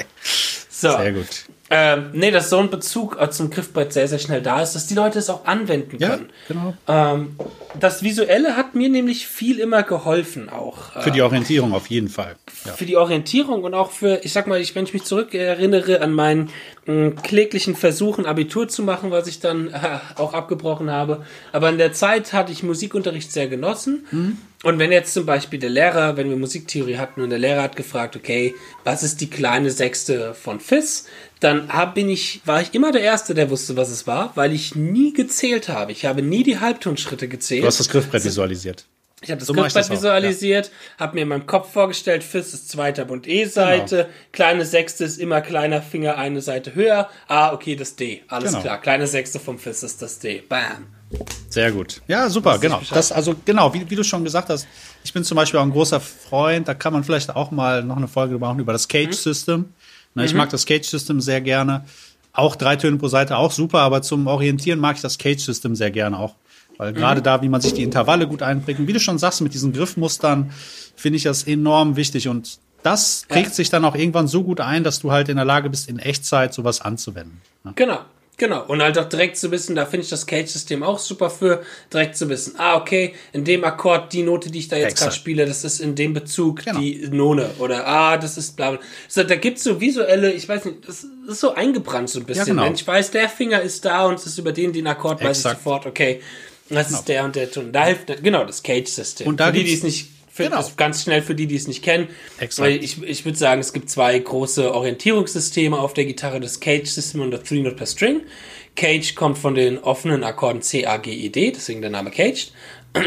So. Sehr gut. Ähm, nee, dass so ein Bezug äh, zum Griffbrett sehr, sehr schnell da ist, dass die Leute es auch anwenden können. Ja, genau. Ähm, das Visuelle hat mir nämlich viel immer geholfen auch. Für die Orientierung auf jeden Fall. Ja. Für die Orientierung und auch für, ich sag mal, ich, wenn ich mich zurück erinnere an meinen kläglichen Versuchen, Abitur zu machen, was ich dann äh, auch abgebrochen habe. Aber in der Zeit hatte ich Musikunterricht sehr genossen. Mhm. Und wenn jetzt zum Beispiel der Lehrer, wenn wir Musiktheorie hatten und der Lehrer hat gefragt, okay, was ist die kleine Sechste von Fis? Dann hab, bin ich, war ich immer der Erste, der wusste, was es war, weil ich nie gezählt habe. Ich habe nie die Halbtonschritte gezählt. Du hast das Griffbrett visualisiert. Ich habe das so Griffbrett visualisiert, ja. habe mir in meinem Kopf vorgestellt, Fis ist zweiter Bund E-Seite, genau. kleine Sechste ist immer kleiner Finger eine Seite höher. Ah, okay, das D. Alles genau. klar. Kleine Sechste vom Fis ist das D. Bam. Sehr gut. Ja, super, genau. Das, also genau, wie, wie, du schon gesagt hast, ich bin zum Beispiel auch ein großer Freund, da kann man vielleicht auch mal noch eine Folge machen über das Cage mhm. System. Mhm. Ich mag das Cage System sehr gerne. Auch drei Töne pro Seite auch super, aber zum Orientieren mag ich das Cage System sehr gerne auch. Weil mhm. gerade da, wie man sich die Intervalle gut einprägt, und wie du schon sagst, mit diesen Griffmustern, finde ich das enorm wichtig. Und das prägt ja. sich dann auch irgendwann so gut ein, dass du halt in der Lage bist, in Echtzeit sowas anzuwenden. Ne? Genau. Genau, und halt auch direkt zu wissen, da finde ich das Cage-System auch super für, direkt zu wissen, ah, okay, in dem Akkord, die Note, die ich da jetzt gerade spiele, das ist in dem Bezug genau. die None. Oder, ah, das ist bla bla. So, da gibt's so visuelle, ich weiß nicht, das ist so eingebrannt so ein bisschen. Ja, genau. Wenn ich weiß, der Finger ist da und es ist über den, den Akkord, weiß ich sofort, okay, das genau. ist der und der Ton. Da hilft, genau, das Cage-System. Und da für die, die es nicht für, genau. ganz schnell für die, die es nicht kennen. Exakt. Weil ich, ich würde sagen, es gibt zwei große Orientierungssysteme auf der Gitarre, das Cage-System und das Three-Note per String. Cage kommt von den offenen Akkorden C, A, G, E, D, deswegen der Name Caged.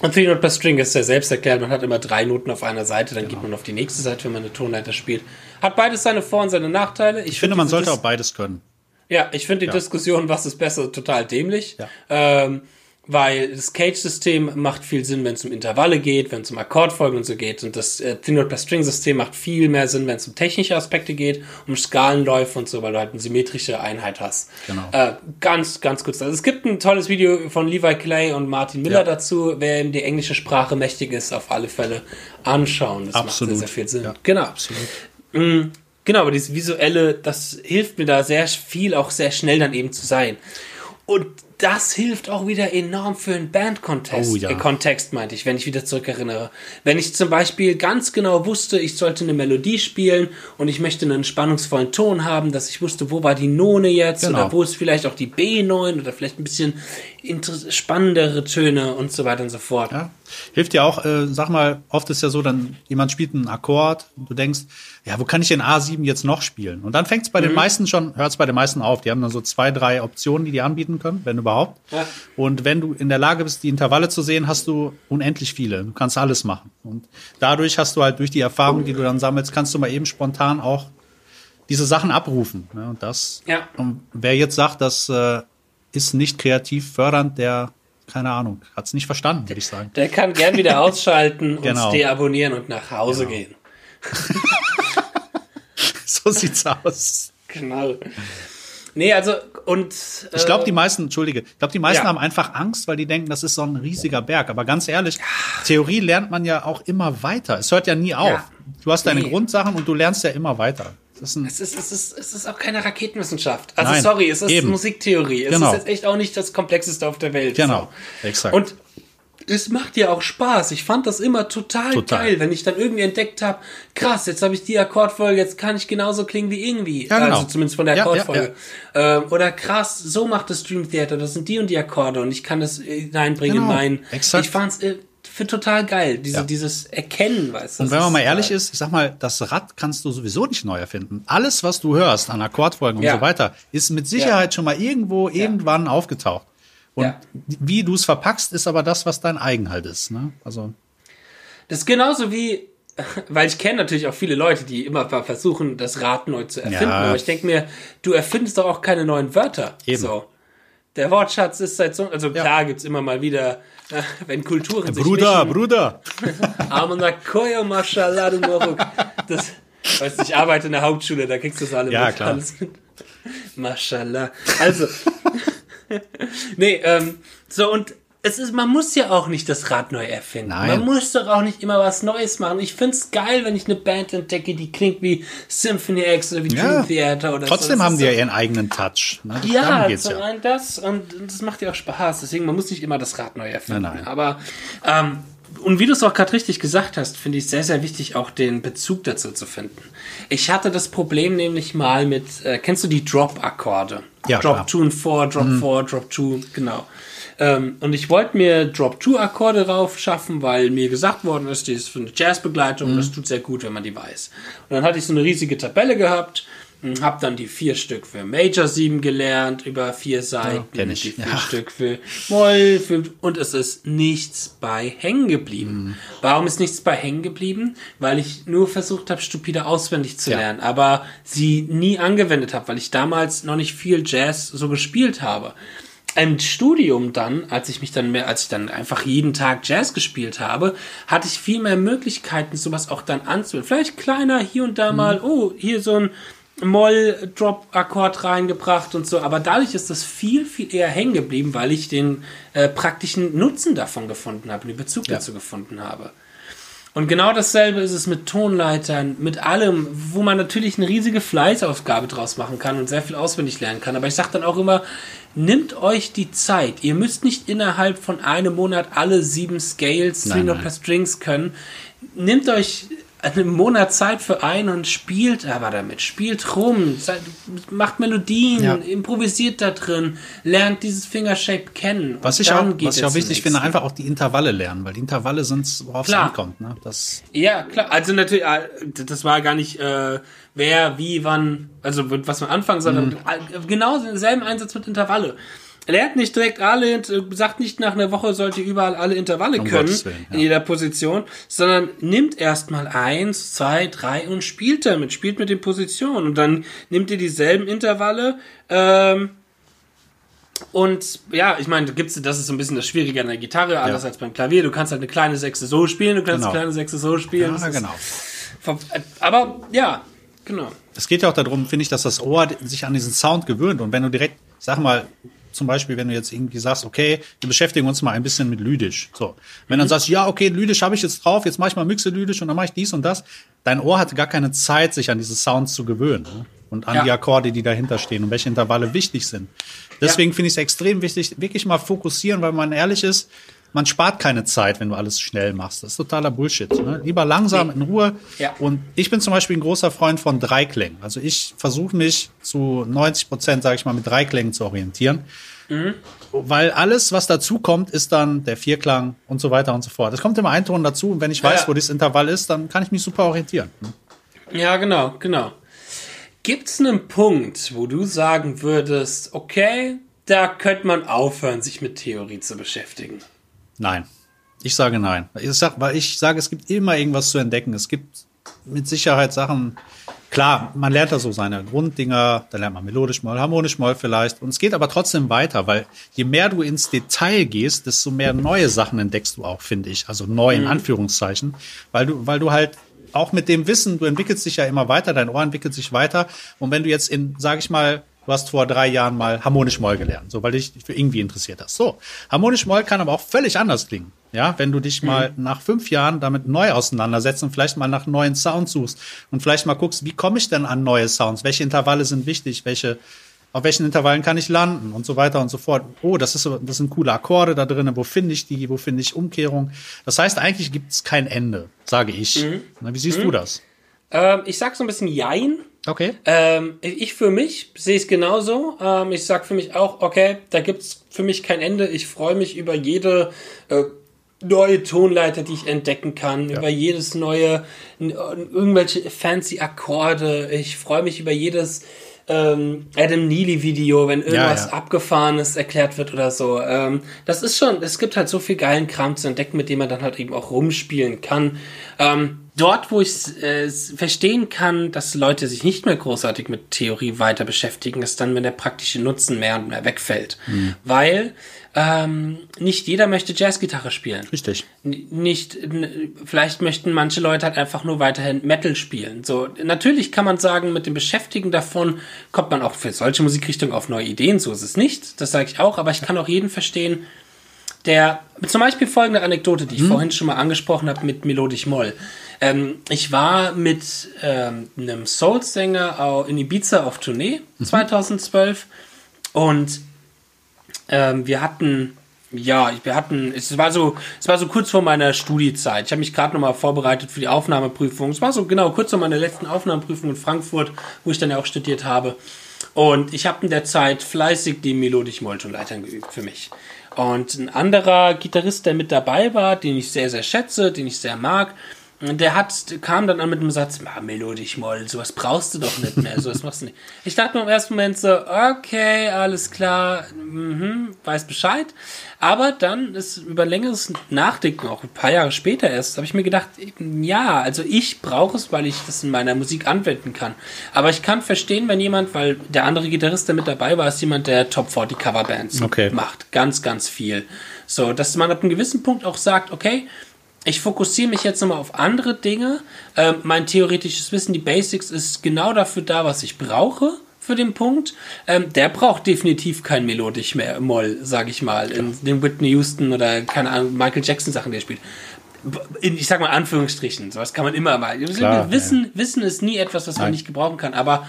Und Three Note per String ist ja selbst erklärt, man hat immer drei Noten auf einer Seite, dann genau. geht man auf die nächste Seite, wenn man eine Tonleiter spielt. Hat beides seine Vor- und seine Nachteile. Ich, ich finde, man sollte Dis auch beides können. Ja, ich finde die ja. Diskussion, was ist besser, total dämlich. Ja. Ähm, weil das Cage-System macht viel Sinn, wenn es um Intervalle geht, wenn es um Akkordfolgen und so geht. Und das äh, Thin Note per String-System macht viel mehr Sinn, wenn es um technische Aspekte geht, um Skalenläufe und so, weil du halt eine symmetrische Einheit hast. Genau. Äh, ganz, ganz kurz. Also es gibt ein tolles Video von Levi Clay und Martin Miller ja. dazu. Wer ihm die englische Sprache mächtig ist, auf alle Fälle anschauen. Das absolut. macht sehr, sehr viel Sinn. Ja, genau. Absolut. Mhm. Genau, aber dieses visuelle, das hilft mir da sehr viel, auch sehr schnell dann eben zu sein. Und das hilft auch wieder enorm für einen Bandkontext. Oh ja. äh, Kontext meinte ich, wenn ich wieder zurückerinnere. Wenn ich zum Beispiel ganz genau wusste, ich sollte eine Melodie spielen und ich möchte einen spannungsvollen Ton haben, dass ich wusste, wo war die None jetzt Genau. oder wo ist vielleicht auch die B9 oder vielleicht ein bisschen spannendere Töne und so weiter und so fort. Ja. Hilft dir auch, äh, sag mal, oft ist ja so, dann jemand spielt einen Akkord und du denkst, ja, wo kann ich den A7 jetzt noch spielen? Und dann fängt es bei Mhm. den meisten schon, hört es bei den meisten auf. Die haben dann so zwei, drei Optionen, die die anbieten können, wenn überhaupt. Ja. Und wenn du in der Lage bist, die Intervalle zu sehen, hast du unendlich viele. Du kannst alles machen. Und dadurch hast du halt durch die Erfahrung, die du dann sammelst, kannst du mal eben spontan auch diese Sachen abrufen. Ne? Und das, Ja. und wer jetzt sagt, das äh, ist nicht kreativ fördernd, der, keine Ahnung, hat es nicht verstanden, würde ich sagen. Der kann gern wieder ausschalten, Genau. uns deabonnieren und nach Hause Genau. gehen. So sieht's aus. Genau. Nee, also, und. Ich glaube, die meisten, entschuldige, ich glaube, die meisten Ja. haben einfach Angst, weil die denken, das ist so ein riesiger Berg. Aber ganz ehrlich, Theorie lernt man ja auch immer weiter. Es hört ja nie auf. Ja. Du hast deine Nee. Grundsachen und du lernst ja immer weiter. Das ist Es ist, es, ist, es ist auch keine Raketenwissenschaft. Also Nein, sorry, es ist eben. Musiktheorie. Es Genau. ist jetzt echt auch nicht das Komplexeste auf der Welt. genau, So. exakt. Und es macht ja auch Spaß. Ich fand das immer total, Total. geil, wenn ich dann irgendwie entdeckt habe, krass, jetzt habe ich die Akkordfolge, jetzt kann ich genauso klingen wie irgendwie. Ja, genau. Also zumindest von der Ja, Akkordfolge. Ähm, oder krass, so macht das Dream Theater, das sind die und die Akkorde und ich kann das äh, hineinbringen Genau, in mein. exakt. Ich fand's für total geil, diese, Ja. dieses Erkennen, weißt du. Und wenn man mal ehrlich ist, ich sag mal, das Rad kannst du sowieso nicht neu erfinden. Alles, was du hörst an Akkordfolgen Ja. und so weiter, ist mit Sicherheit schon mal irgendwo irgendwann aufgetaucht. Und Ja. wie du es verpackst, ist aber das, was dein Eigenhalt ist. Ne? Also Das ist genauso wie, weil ich kenne natürlich auch viele Leute, die immer ver- versuchen, das Rad neu zu erfinden. Ja. Aber ich denke mir, du erfindest doch auch keine neuen Wörter. Eben. So. Der Wortschatz ist seit so, also klar gibt's immer mal wieder, wenn Kulturen sich Bruder, mischen, Bruder. Amanakoyo Mashallah du Moruk. Das, weißt du, ich arbeite in der Hauptschule, da kriegst du das alle Ja, mit. klar. Alles mit. Mashallah. Also, nee, ähm, so und es ist, man muss ja auch nicht das Rad neu erfinden. Nein. Man muss doch auch nicht immer was Neues machen. Ich find's geil, wenn ich eine Band entdecke, die klingt wie Symphony X oder wie Ja. Dream Theater oder so. Trotzdem Das haben die ja so- ihren eigenen Touch. Ne? Ja, geht's zum ja. einen das und das macht ja auch Spaß. Deswegen, man muss nicht immer das Rad neu erfinden. Nein, nein. Aber ähm, und wie du es auch gerade richtig gesagt hast, finde ich sehr, sehr wichtig, auch den Bezug dazu zu finden. Ich hatte das Problem nämlich mal mit, äh, kennst du die Drop-Akkorde? Ja, Drop klar. 2 und 4, Drop 4, Drop 2, genau. Ähm, und ich wollte mir Drop 2 Akkorde drauf schaffen, weil mir gesagt worden ist, die ist für eine Jazzbegleitung, das tut sehr gut, wenn man die weiß. Und dann hatte ich so eine riesige Tabelle gehabt, habe dann die vier Stück für Major 7 gelernt, über vier Seiten, ich. die vier Ja. Stück für Moll, für, und es ist nichts bei hängen geblieben. Mhm. Warum ist nichts bei hängen geblieben? Weil ich nur versucht habe, stupide auswendig zu Ja. lernen, aber sie nie angewendet habe, weil ich damals noch nicht viel Jazz so gespielt habe. Im Studium dann, als ich mich dann mehr, als ich dann einfach jeden Tag Jazz gespielt habe, hatte ich viel mehr Möglichkeiten, sowas auch dann anzuwenden. Vielleicht kleiner hier und da mal, oh, hier so ein Moll-Drop-Akkord reingebracht und so, aber dadurch ist das viel, viel eher hängen geblieben, weil ich den äh, praktischen Nutzen davon gefunden habe, den Bezug dazu gefunden habe. Und genau dasselbe ist es mit Tonleitern, mit allem, wo man natürlich eine riesige Fleißaufgabe draus machen kann und sehr viel auswendig lernen kann. Aber ich sage dann auch immer, nimmt euch die Zeit. Ihr müsst nicht innerhalb von einem Monat alle sieben Scales, nein. Note per Strings können. Nehmt euch einen Monat Zeit für ein und spielt aber damit. Spielt rum, macht Melodien, Ja. improvisiert da drin, lernt dieses Fingershape kennen. Was ich auch, was ich auch wichtig finde, einfach auch die Intervalle lernen, weil die Intervalle sind, worauf es Klar. ankommt. Ne? Das, Ja, klar. Also natürlich, äh, das war gar nicht äh, wer, wie, wann, also was man anfangen, sondern Mhm. genau denselben Einsatz mit Intervalle. Lernt nicht direkt alle, sagt nicht nach einer Woche sollt ihr überall alle Intervalle Um können, Willen, ja. in jeder Position, sondern nimmt erstmal eins, zwei, drei und spielt damit, spielt mit den Positionen und dann nimmt ihr dieselben Intervalle, ähm, und ja, ich meine, gibt's, das ist so ein bisschen das Schwierige an der Gitarre, anders als beim Klavier. Du kannst halt eine kleine Sechste so spielen, du kannst Genau. eine kleine Sechste so spielen. ja, genau. Aber ja, genau. Es geht ja auch darum, finde ich, dass das Ohr sich an diesen Sound gewöhnt. Und wenn du direkt, sag mal, zum Beispiel, wenn du jetzt irgendwie sagst, okay, wir beschäftigen uns mal ein bisschen mit Lydisch. So. Wenn dann sagst, ja, okay, Lydisch habe ich jetzt drauf, jetzt mache ich mal Mixe Lydisch und dann mache ich dies und das. Dein Ohr hat gar keine Zeit, sich an diese Sounds zu gewöhnen. Ne? und an Ja. die Akkorde, die dahinter stehen und welche Intervalle wichtig sind. Deswegen finde ich es extrem wichtig, wirklich mal fokussieren, weil man ehrlich ist, man spart keine Zeit, wenn du alles schnell machst. Das ist totaler Bullshit. Ne? Lieber langsam, in Ruhe. Ja. Und ich bin zum Beispiel ein großer Freund von Dreiklängen. Also ich versuche mich zu 90 Prozent, sage ich mal, mit Dreiklängen zu orientieren. Weil alles, was dazu kommt, ist dann der Vierklang und so weiter und so fort. Es kommt immer ein Ton dazu und wenn ich weiß, Ja. wo das Intervall ist, dann kann ich mich super orientieren. Ja, genau, genau. Gibt es einen Punkt, wo du sagen würdest, okay, da könnte man aufhören, sich mit Theorie zu beschäftigen? Nein. Ich sage nein. Ich sag, weil ich sage, es gibt immer irgendwas zu entdecken. Es gibt mit Sicherheit Sachen. Klar, man lernt da so seine Grunddinger, da lernt man melodisch mal, harmonisch mal vielleicht. Und es geht aber trotzdem weiter, weil je mehr du ins Detail gehst, desto mehr neue Sachen entdeckst du auch, finde ich. Also neu in Anführungszeichen. Weil du, weil du halt auch mit dem Wissen, du entwickelst dich ja immer weiter, dein Ohr entwickelt sich weiter. Und wenn du jetzt in, sage ich mal, du hast vor drei Jahren mal harmonisch Moll gelernt, so weil dich für irgendwie interessiert hast. So, harmonisch Moll kann aber auch völlig anders klingen. Ja, wenn du dich mal nach fünf Jahren damit neu auseinandersetzt und vielleicht mal nach neuen Sounds suchst und vielleicht mal guckst, wie komme ich denn an neue Sounds? Welche Intervalle sind wichtig? Welche auf welchen Intervallen kann ich landen und so weiter und so fort. Oh, das ist das sind coole Akkorde da drin. Wo finde ich die? Wo finde ich Umkehrung? Das heißt, eigentlich gibt es kein Ende, sage ich. Na, wie siehst du das? Ähm, ich sag so ein bisschen Jein. Okay. Ähm, ich für mich sehe es genauso. Ähm, ich sag für mich auch, okay, da gibt's für mich kein Ende. Ich freue mich über jede äh, neue Tonleiter, die ich entdecken kann, über jedes neue, irgendwelche fancy Akkorde. Ich freue mich über jedes ähm, Adam Neely Video, wenn irgendwas ja. Abgefahrenes erklärt wird oder so. Ähm, das ist schon, es gibt halt so viel geilen Kram zu entdecken, mit dem man dann halt eben auch rumspielen kann. Ähm, dort, wo ich äh, verstehen kann, dass Leute sich nicht mehr großartig mit Theorie weiter beschäftigen, ist dann, wenn der praktische Nutzen mehr und mehr wegfällt. Weil ähm, nicht jeder möchte Jazzgitarre spielen. Richtig. N- nicht, vielleicht möchten manche Leute halt einfach nur weiterhin Metal spielen. So, natürlich kann man sagen, mit dem Beschäftigen davon kommt man auch für solche Musikrichtungen auf neue Ideen. So ist es nicht. Das sage ich auch. Aber ich kann auch jeden verstehen, der, zum Beispiel folgende Anekdote, die ich vorhin schon mal angesprochen habe mit Melodisch Moll. Ähm, ich war mit ähm, einem Soul-Sänger in Ibiza auf Tournee 2012 und ähm, wir hatten, ja, wir hatten, es war so, es war so kurz vor meiner Studiezeit. Ich habe mich gerade nochmal vorbereitet für die Aufnahmeprüfung. Es war so genau kurz vor meiner letzten Aufnahmeprüfung in Frankfurt, wo ich dann ja auch studiert habe. Und ich habe in der Zeit fleißig die melodisch Molltonleitern geübt für mich. Und ein anderer Gitarrist, der mit dabei war, den ich sehr, sehr schätze, den ich sehr mag, der hat, kam dann an mit dem Satz, ah, melodisch Moll, sowas brauchst du doch nicht mehr, sowas machst du nicht. Ich dachte mir im ersten Moment so, okay, alles klar, mhm, weiß Bescheid. Aber dann ist über längeres Nachdenken, auch ein paar Jahre später erst, habe ich mir gedacht, ja, also ich brauche es, weil ich das in meiner Musik anwenden kann. Aber ich kann verstehen, wenn jemand, weil der andere Gitarrist, der mit dabei war, ist jemand, der Top 40 Coverbands Okay. macht. Ganz, ganz viel. So, dass man ab einem gewissen Punkt auch sagt, okay, ich fokussiere mich jetzt nochmal auf andere Dinge. Ähm, mein theoretisches Wissen, die Basics, ist genau dafür da, was ich brauche für den Punkt. Ähm, der braucht definitiv kein melodisch mehr Moll, sage ich mal, in den Whitney Houston oder keine Ahnung, Michael Jackson Sachen, die er spielt. In, ich sag mal Anführungsstrichen, sowas kann man immer mal. Klar, Wissen, Wissen ist nie etwas, was man Nein. nicht gebrauchen kann, aber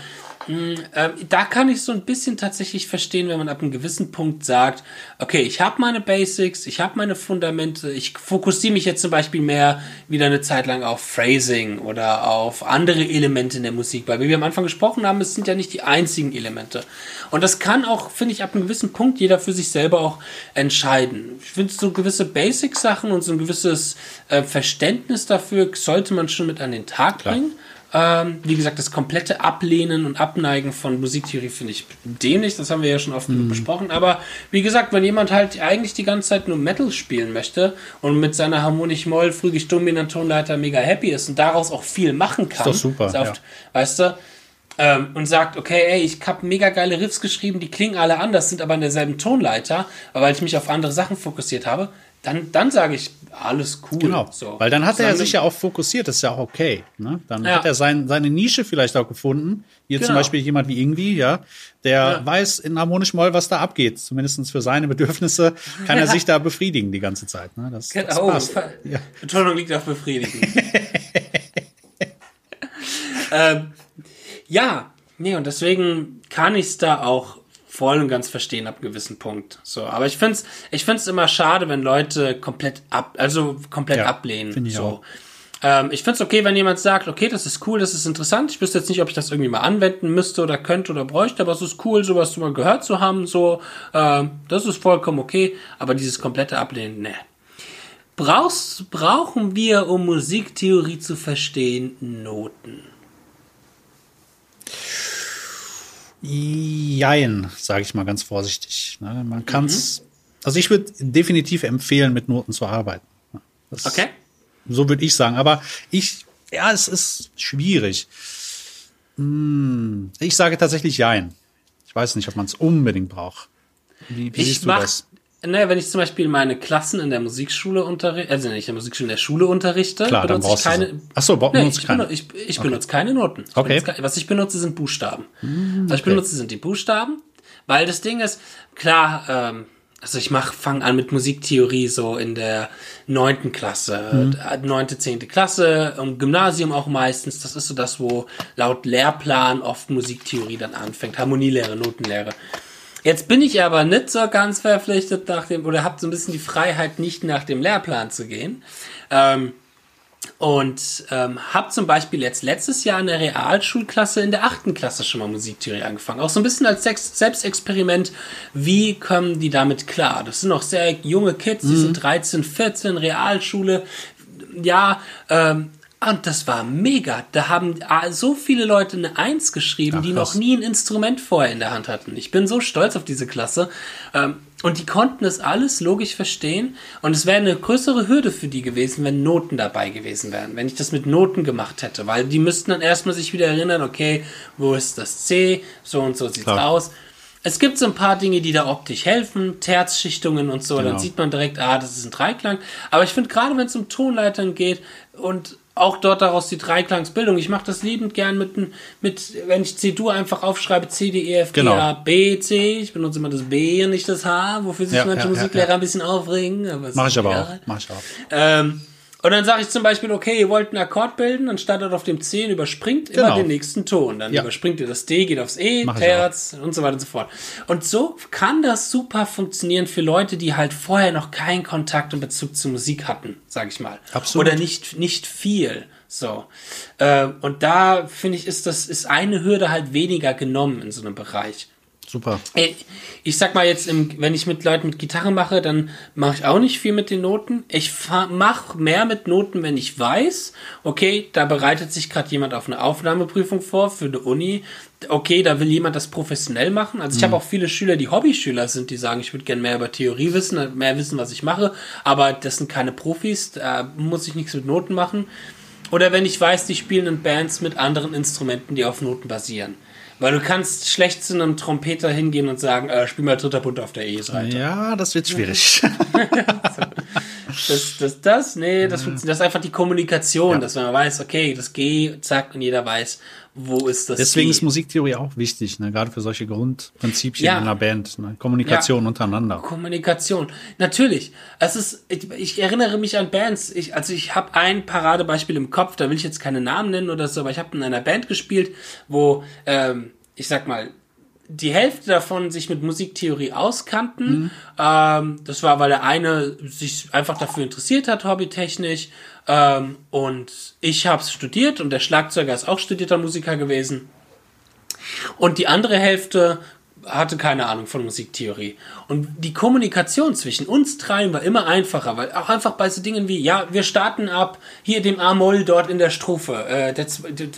da kann ich so ein bisschen tatsächlich verstehen, wenn man ab einem gewissen Punkt sagt, okay, ich habe meine Basics, ich habe meine Fundamente, ich fokussiere mich jetzt zum Beispiel mehr wieder eine Zeit lang auf Phrasing oder auf andere Elemente in der Musik, weil wie wir am Anfang gesprochen haben, es sind ja nicht die einzigen Elemente. Und das kann auch, finde ich, ab einem gewissen Punkt jeder für sich selber auch entscheiden. Ich finde so gewisse Basic-Sachen und so ein gewisses äh, Verständnis dafür sollte man schon mit an den Tag bringen. Ähm, wie gesagt, das komplette Ablehnen und Abneigen von Musiktheorie finde ich dämlich, das haben wir ja schon oft genug besprochen. Aber wie gesagt, wenn jemand halt eigentlich die ganze Zeit nur Metal spielen möchte und mit seiner harmonisch moll frühig dominanten Tonleiter mega happy ist und daraus auch viel machen kann, doch super, ist oft, ja. weißt du, ähm, und sagt, okay, ey, ich habe mega geile Riffs geschrieben, die klingen alle anders, sind aber in derselben Tonleiter, weil ich mich auf andere Sachen fokussiert habe, dann, dann sage ich, alles cool. Genau. So. Weil dann hat er sich ja auch fokussiert, das ist ja auch okay. Ne? Dann Ja. hat er sein, seine Nische vielleicht auch gefunden. Hier zum Genau. Beispiel jemand wie Ingwie, ja, der Ja. weiß in harmonisch Moll, was da abgeht. Zumindest für seine Bedürfnisse kann er sich da befriedigen die ganze Zeit. Ne? Das, das Oh, passt. Ja. Betonung liegt auf befriedigen. ähm, ja, Nee, und deswegen kann ich es da auch voll und ganz verstehen ab einem gewissen Punkt. So, aber ich find's, ich find's immer schade, wenn Leute komplett ab, also komplett Ja, ablehnen. find ich so. auch. Ähm, ich find's okay, wenn jemand sagt, okay, das ist cool, das ist interessant. Ich wüsste jetzt nicht, ob ich das irgendwie mal anwenden müsste oder könnte oder bräuchte, aber es ist cool, sowas mal gehört zu haben. So, ähm, das ist vollkommen okay. Aber dieses komplette Ablehnen, ne. Brauchst, brauchen wir, um Musiktheorie zu verstehen, Noten? Jein, sage ich mal ganz vorsichtig. Ne? Man kann es, also ich würde definitiv empfehlen, mit Noten zu arbeiten. Das, Okay? So würde ich sagen. Aber ich, ja, es ist schwierig. Hm, Ich sage tatsächlich Jein. Ich weiß nicht, ob man es unbedingt braucht. Wie, wie Ich siehst du mach, das? Ne, wenn ich zum Beispiel meine Klassen in der Musikschule unterrichte, also nicht in der Musikschule, in der Schule unterrichte, Klar, dann benutze ich brauchst du keine. Ach so, brauch- nee, benutzt ich, keine. benutze, ich, ich benutze keine Noten. Ich Okay. Hm, benutze, was ich benutze, sind Buchstaben. Was ich benutze, sind die Buchstaben, weil das Ding ist, klar, ähm, also ich mach, fang an mit Musiktheorie so in der neunten Klasse, Mhm. äh, neunte, zehnte Klasse, im Gymnasium auch meistens. Das ist so das, wo laut Lehrplan oft Musiktheorie dann anfängt. Harmonielehre, Notenlehre. Jetzt bin ich aber nicht so ganz verpflichtet nach dem, oder habe so ein bisschen die Freiheit, nicht nach dem Lehrplan zu gehen. Ähm, und ähm, habe zum Beispiel jetzt letztes Jahr in der Realschulklasse in der achten Klasse schon mal Musiktheorie angefangen. Auch so ein bisschen als Sex Selbstexperiment. Wie kommen die damit klar? Das sind noch sehr junge Kids, die sind 13, 14, Realschule. Ja, ähm, und das war mega. Da haben ah, so viele Leute eine Eins geschrieben, Ach, die noch nie ein Instrument vorher in der Hand hatten. Ich bin so stolz auf diese Klasse. Ähm, und die konnten das alles logisch verstehen. Und es wäre eine größere Hürde für die gewesen, wenn Noten dabei gewesen wären. Wenn ich das mit Noten gemacht hätte. Weil die müssten dann erstmal sich wieder erinnern, okay, wo ist das C? So und so sieht's Klar. aus. Es gibt so ein paar Dinge, die da optisch helfen, Terzschichtungen und so, dann Genau. sieht man direkt, ah, das ist ein Dreiklang. Aber ich finde gerade, wenn es um Tonleitern geht und auch dort daraus die Dreiklangsbildung, ich mache das liebend gern mit, mit, wenn ich C-Dur einfach aufschreibe, C, D, E, F, G, Genau. A, B, C, ich benutze immer das B und nicht das H, wofür sich Ja, manche ja, Musiklehrer ja. ein bisschen aufregen. Mache ich aber auch. Mach ich auch. Ähm, und dann sage ich zum Beispiel, okay, ihr wollt einen Akkord bilden, dann startet auf dem C und überspringt immer Genau. den nächsten Ton. Dann Ja. überspringt ihr das D, geht aufs E, Mach Terz und so weiter und so fort. Und so kann das super funktionieren für Leute, die halt vorher noch keinen Kontakt und Bezug zur Musik hatten, sage ich mal. Absolut. Oder nicht, nicht viel. So. Ähm, und da finde ich, ist das, ist eine Hürde halt weniger genommen in so einem Bereich. Super. Ey, Ich sag mal jetzt, im, wenn ich mit Leuten mit Gitarre mache, dann mache ich auch nicht viel mit den Noten. Ich mache mehr mit Noten, wenn ich weiß, okay, da bereitet sich gerade jemand auf eine Aufnahmeprüfung vor für eine Uni. Okay, da will jemand das professionell machen. Also ich habe auch viele Schüler, die Hobbyschüler sind, die sagen, ich würde gerne mehr über Theorie wissen, mehr wissen, was ich mache. Aber das sind keine Profis, da muss ich nichts mit Noten machen. Oder wenn ich weiß, die spielen in Bands mit anderen Instrumenten, die auf Noten basieren. Weil du kannst schlecht zu einem Trompeter hingehen und sagen, äh, spiel mal dritter Bund auf der E-Seite. Ja, das wird schwierig. Das, das, das, nee, das, funktioniert. das ist einfach die Kommunikation, dass man weiß, okay, das G, zack, und jeder weiß, wo ist das Deswegen C. ist Musiktheorie auch wichtig, ne? gerade für solche Grundprinzipien Ja. in einer Band. Ne? Kommunikation untereinander. Kommunikation. Natürlich. Es ist, ich, ich erinnere mich an Bands. Ich, also ich habe ein Paradebeispiel im Kopf, da will ich jetzt keine Namen nennen oder so, aber ich habe in einer Band gespielt, wo, ähm, ich sag mal, die Hälfte davon sich mit Musiktheorie auskannten. Ähm, das war, weil der eine sich einfach dafür interessiert hat, hobbytechnisch. Ähm, und ich habe es studiert und der Schlagzeuger ist auch studierter Musiker gewesen. Und die andere Hälfte hatte keine Ahnung von Musiktheorie. Und die Kommunikation zwischen uns dreien war immer einfacher, weil auch einfach bei so Dingen wie, ja, wir starten ab hier dem A-Moll dort in der Strophe, äh, der,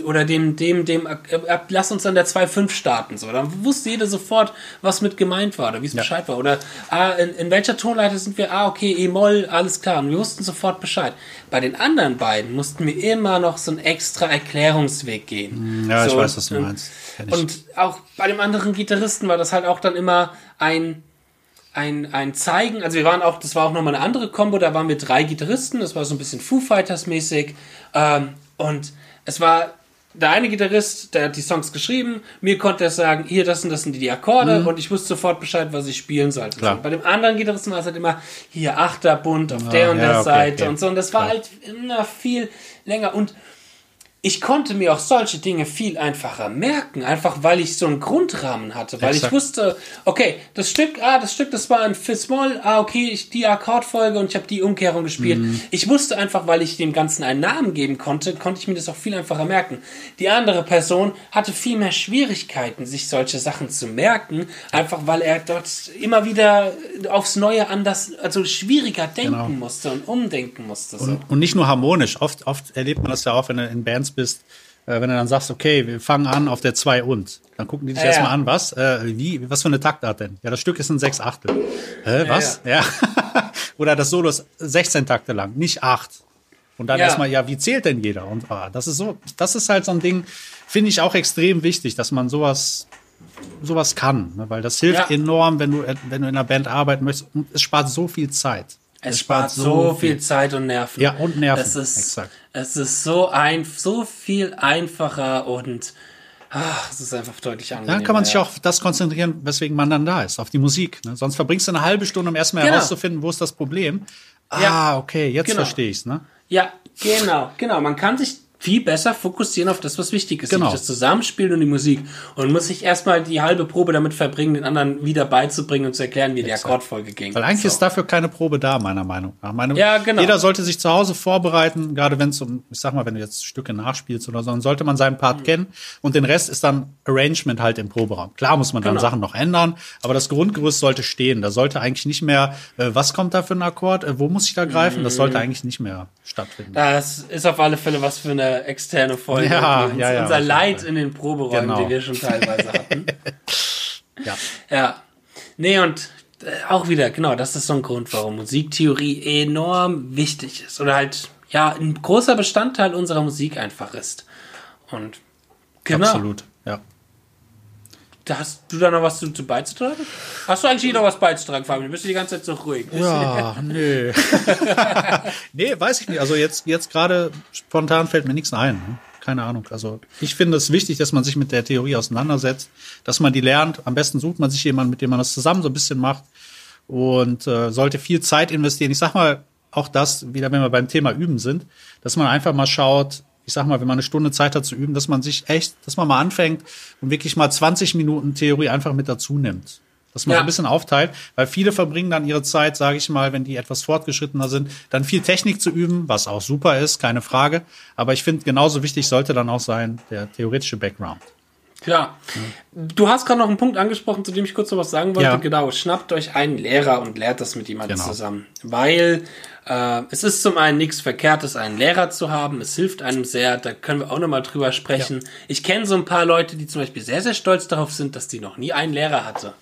oder dem, dem, dem, äh, ab, lass uns an der 2-5 starten, so. Dann wusste jeder sofort, was mit gemeint war, oder wie es Bescheid war. Oder, ah, in, in welcher Tonleiter sind wir? Ah, okay, E-Moll, alles klar. Und wir wussten sofort Bescheid. Bei den anderen beiden mussten wir immer noch so einen extra Erklärungsweg gehen. Ja, ich So, weiß, was du und- meinst. Kenn ich. Und auch bei dem anderen Gitarristen war das halt auch dann immer ein, ein, ein Zeigen. Also wir waren auch, das war auch nochmal eine andere Combo, da waren wir drei Gitarristen, das war so ein bisschen Foo Fighters mäßig. Ähm, und es war der eine Gitarrist, der hat die Songs geschrieben, mir konnte er sagen, hier, das und das sind die Akkorde und ich wusste sofort Bescheid, was ich spielen sollte. Mhm. Klar. Bei dem anderen Gitarristen war es halt immer, hier, Achterbund auf der und ja, der okay, Seite okay. und so. Und das war Klar. halt immer viel länger und ich konnte mir auch solche Dinge viel einfacher merken, einfach weil ich so einen Grundrahmen hatte, weil Exakt. ich wusste, okay, das Stück, ah, das Stück, das war ein Fis-Moll, ah, okay, ich die Akkordfolge und ich habe die Umkehrung gespielt. Mhm. Ich wusste einfach, weil ich dem Ganzen einen Namen geben konnte, konnte ich mir das auch viel einfacher merken. Die andere Person hatte viel mehr Schwierigkeiten, sich solche Sachen zu merken, einfach weil er dort immer wieder aufs Neue anders, also schwieriger denken genau. musste und umdenken musste. So. Und, und nicht nur harmonisch, oft, oft erlebt man das ja auch, wenn in Bands bist, äh, wenn du dann sagst, okay, wir fangen an auf der 2 und, dann gucken die dich ja, erstmal ja. an, was? Äh, wie, was für eine Taktart denn? Ja, das Stück ist ein 6 Achtel. Äh, was? Ja. ja. Oder das Solo ist 16 Takte lang, nicht 8. Und dann erstmal, ja, wie zählt denn jeder? Und ah, das ist so, das ist halt so ein Ding, finde ich auch extrem wichtig, dass man sowas sowas kann, ne? weil das hilft enorm, wenn du wenn du in einer Band arbeiten möchtest. Und es spart so viel Zeit. Es, es spart so viel, Zeit und Nerven. Ja, und Nerven. Es ist, Exakt. Es ist so ein, so viel einfacher und ach, es ist einfach deutlich angenehmer. Dann kann man sich auch auf das konzentrieren, weswegen man dann da ist, auf die Musik. Ne? Sonst verbringst du eine halbe Stunde, um erstmal genau. herauszufinden, wo ist das Problem. Ah, ja. okay, jetzt genau. verstehe ich's, ne? Ja, genau, genau. Man kann sich viel besser fokussieren auf das, was wichtig ist, genau. das Zusammenspiel und die Musik. Und muss sich erstmal die halbe Probe damit verbringen, den anderen wieder beizubringen und zu erklären, wie Exakt. die Akkordfolge ging. Weil eigentlich so. ist dafür keine Probe da, meiner Meinung nach. Meine, ja, genau. Jeder sollte sich zu Hause vorbereiten, gerade wenn es um, ich sag mal, wenn du jetzt Stücke nachspielst oder so, dann sollte man seinen Part mhm. kennen und den Rest ist dann Arrangement halt im Proberaum. Klar muss man dann genau. Sachen noch ändern, aber das Grundgerüst sollte stehen. Da sollte eigentlich nicht mehr, äh, was kommt da für ein Akkord, äh, wo muss ich da greifen? Mhm. Das sollte mhm. eigentlich nicht mehr stattfinden. Das ist auf alle Fälle was für eine externe Folge Folge. Ja, uns, ja, ja, unser Leid in den Proberäumen, genau. die wir schon teilweise hatten. ja. Ja. Nee, und äh, auch wieder, genau, das ist so ein Grund, warum Musiktheorie enorm wichtig ist. Oder halt, ja, ein großer Bestandteil unserer Musik einfach ist. Und genau. Absolut, ja. Da hast du da noch was zu, zu beizutragen? Hast du eigentlich noch was beizutragen, Fabian? Du bist die ganze Zeit so ruhig. Ja, nö. nee, weiß ich nicht. Also jetzt, jetzt gerade spontan fällt mir nichts ein. Ne? keine Ahnung. Also ich finde es wichtig, dass man sich mit der Theorie auseinandersetzt, dass man die lernt. Am besten sucht man sich jemanden, mit dem man das zusammen so ein bisschen macht und äh, sollte viel Zeit investieren. Ich sag mal auch das, wieder wenn wir beim Thema Üben sind, dass man einfach mal schaut, ich sag mal, wenn man eine Stunde Zeit hat zu üben, dass man sich echt, dass man mal anfängt und wirklich mal 20 Minuten Theorie einfach mit dazu nimmt dass man ja. ein bisschen aufteilt, weil viele verbringen dann ihre Zeit, sage ich mal, wenn die etwas fortgeschrittener sind, dann viel Technik zu üben, was auch super ist, keine Frage. Aber ich finde, genauso wichtig sollte dann auch sein der theoretische Background. Klar. Ja. Du hast gerade noch einen Punkt angesprochen, zu dem ich kurz noch was sagen wollte. Ja. Genau, schnappt euch einen Lehrer und lehrt das mit jemandem genau. zusammen. Weil äh, es ist zum einen nichts Verkehrtes, einen Lehrer zu haben. Es hilft einem sehr, da können wir auch nochmal drüber sprechen. Ja. Ich kenne so ein paar Leute, die zum Beispiel sehr, sehr stolz darauf sind, dass die noch nie einen Lehrer hatte.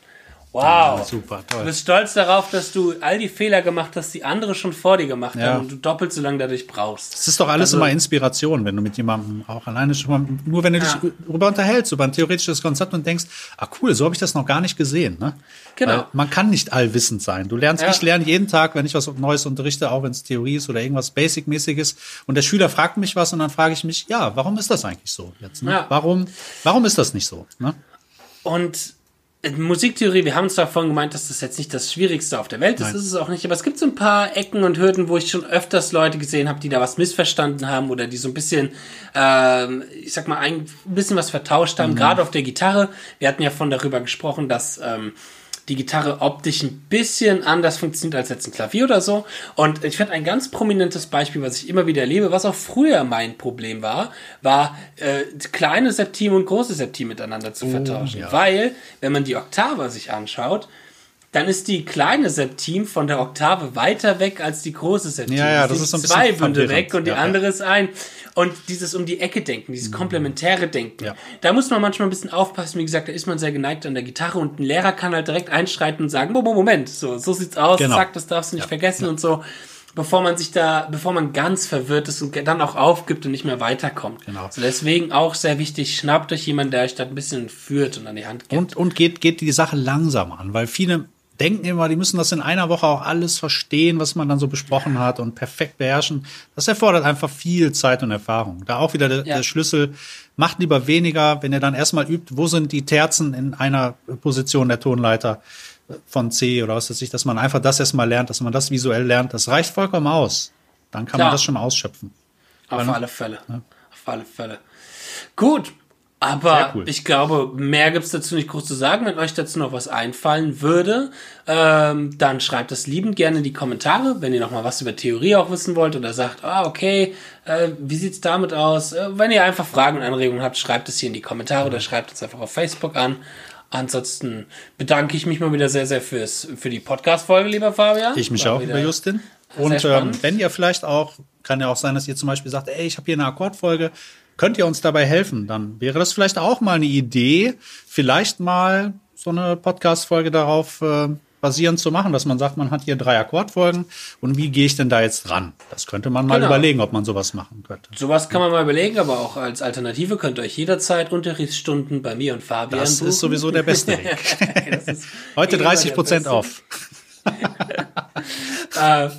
Wow. Ja, super, toll. Du bist stolz darauf, dass du all die Fehler gemacht hast, die andere schon vor dir gemacht ja. haben und du doppelt so lange dadurch brauchst. Das ist doch alles also, immer Inspiration, wenn du mit jemandem auch alleine schon mal, nur wenn du ja. dich darüber unterhältst, über ein theoretisches Konzept und denkst, ah cool, so habe ich das noch gar nicht gesehen. Ne? Genau. Weil man kann nicht allwissend sein. Du lernst, ich lerne jeden Tag, wenn ich was Neues unterrichte, auch wenn es Theorie ist oder irgendwas Basic-mäßiges und der Schüler fragt mich was und dann frage ich mich, ja, warum ist das eigentlich so jetzt? Ne? Warum, warum ist das nicht so? Ne? Und Musiktheorie, wir haben uns davon gemeint, dass das jetzt nicht das Schwierigste auf der Welt ist, Nein. ist es auch nicht, aber es gibt so ein paar Ecken und Hürden, wo ich schon öfters Leute gesehen habe, die da was missverstanden haben oder die so ein bisschen, äh, ich sag mal, ein bisschen was vertauscht haben, mhm. gerade auf der Gitarre. Wir hatten ja von darüber gesprochen, dass ähm, die Gitarre optisch ein bisschen anders funktioniert als jetzt ein Klavier oder so. Und ich finde ein ganz prominentes Beispiel, was ich immer wieder erlebe, was auch früher mein Problem war, war äh, kleine Septime und große Septime miteinander zu oh, vertauschen. Ja. Weil, wenn man die Oktave sich anschaut, dann ist die kleine Septim von der Oktave weiter weg als die große Septim. Ja, ja, das ist so ein zwei Bünde weg und die ja, andere ja. ist ein. Und dieses um die Ecke denken, dieses mhm. komplementäre Denken, ja. da muss man manchmal ein bisschen aufpassen. Wie gesagt, da ist man sehr geneigt an der Gitarre und ein Lehrer kann halt direkt einschreiten und sagen, Moment, so, so sieht's aus, genau. zack, das darfst du nicht vergessen und so bevor man sich da, bevor man ganz verwirrt ist und dann auch aufgibt und nicht mehr weiterkommt. Genau. Also deswegen auch sehr wichtig, schnappt euch jemanden, der euch da ein bisschen führt und an die Hand gibt. Und, und geht, geht die Sache langsam an, weil viele denken immer, die müssen das in einer Woche auch alles verstehen, was man dann so besprochen hat und perfekt beherrschen. Das erfordert einfach viel Zeit und Erfahrung. Da auch wieder der, ja. der Schlüssel, macht lieber weniger, wenn ihr dann erstmal übt, wo sind die Terzen in einer Position der Tonleiter von C oder was weiß ich, dass man einfach das erstmal lernt, dass man das visuell lernt. Das reicht vollkommen aus. Dann kann Klar. man das schon ausschöpfen. Auf Weil, alle Fälle. Ja. Auf alle Fälle. Gut. Aber cool. ich glaube, mehr gibt's dazu nicht groß zu sagen. Wenn euch dazu noch was einfallen würde, ähm, dann schreibt es liebend gerne in die Kommentare, wenn ihr noch mal was über Theorie auch wissen wollt oder sagt, ah, okay, äh, wie sieht's damit aus? Äh, wenn ihr einfach Fragen und Anregungen habt, schreibt es hier in die Kommentare oder schreibt es einfach auf Facebook an. Ansonsten bedanke ich mich mal wieder sehr, sehr fürs, für die Podcast-Folge, lieber Fabian. Ich mich War auch, lieber Justin. Und ähm, wenn ihr vielleicht auch, kann ja auch sein, dass ihr zum Beispiel sagt, ey, ich habe hier eine Akkordfolge, könnt ihr uns dabei helfen? Dann wäre das vielleicht auch mal eine Idee, vielleicht mal so eine Podcast-Folge darauf äh, basierend zu machen, dass man sagt, man hat hier drei Akkordfolgen und wie gehe ich denn da jetzt ran? Das könnte man mal Genau. überlegen, ob man sowas machen könnte. Sowas kann man mal überlegen, aber auch als Alternative könnt ihr euch jederzeit Unterrichtsstunden bei mir und Fabian Das buchen. ist sowieso der beste Weg. Heute immer 30 der Prozent auf. Äh,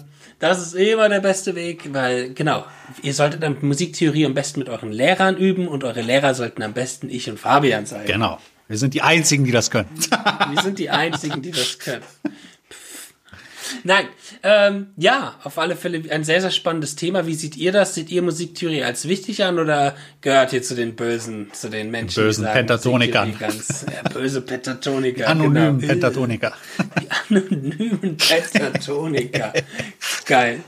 das ist immer der beste Weg, weil, genau, ihr solltet dann Musiktheorie am besten mit euren Lehrern üben und eure Lehrer sollten am besten ich und Fabian sein. Genau. Wir sind die Einzigen, die das können. Wir sind die Einzigen, die das können. Nein, ähm, ja, auf alle Fälle ein sehr, sehr spannendes Thema. Wie seht ihr das? Seht ihr Musiktheorie als wichtig an oder gehört ihr zu den Bösen, zu den Menschen, Bösen sagen, Pentatonikern. Ganz, ja, böse Pentatoniker. Anonym genau. Pentatoniker. Die anonymen Pentatoniker. Geil.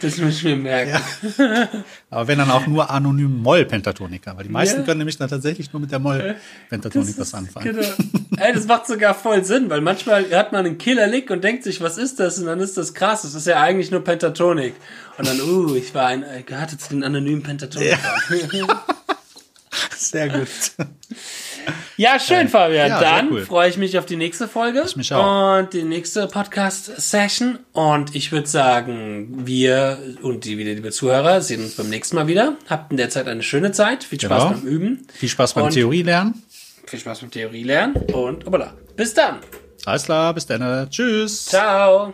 Das muss ich mir merken. Aber wenn dann auch nur anonym Moll-Pentatoniker, weil die meisten Ja. können nämlich dann tatsächlich nur mit der Moll-Pentatonik was anfangen. Genau. Ey, das macht sogar voll Sinn, weil manchmal hat man einen Killer-Lick und denkt sich, was ist das? Und dann ist das krass. Das ist ja eigentlich nur Pentatonik. Und dann, uh, ich war ein, äh, gehörte zu den anonymen Pentatonikern. Sehr gut. Ja, schön, Fabian. ja, Dann cool. freue ich mich auf die nächste Folge. Ich mich auch. Und die nächste Podcast-Session. Und ich würde sagen, wir und die wieder, liebe Zuhörer, sehen uns beim nächsten Mal wieder. Habt in der Zeit eine schöne Zeit. Viel Spaß Genau. beim Üben. Viel Spaß beim Und- Theorie lernen. Viel Spaß beim Theorie lernen. Und, obala. Bis dann. Alles klar, bis dann. Tschüss. Ciao.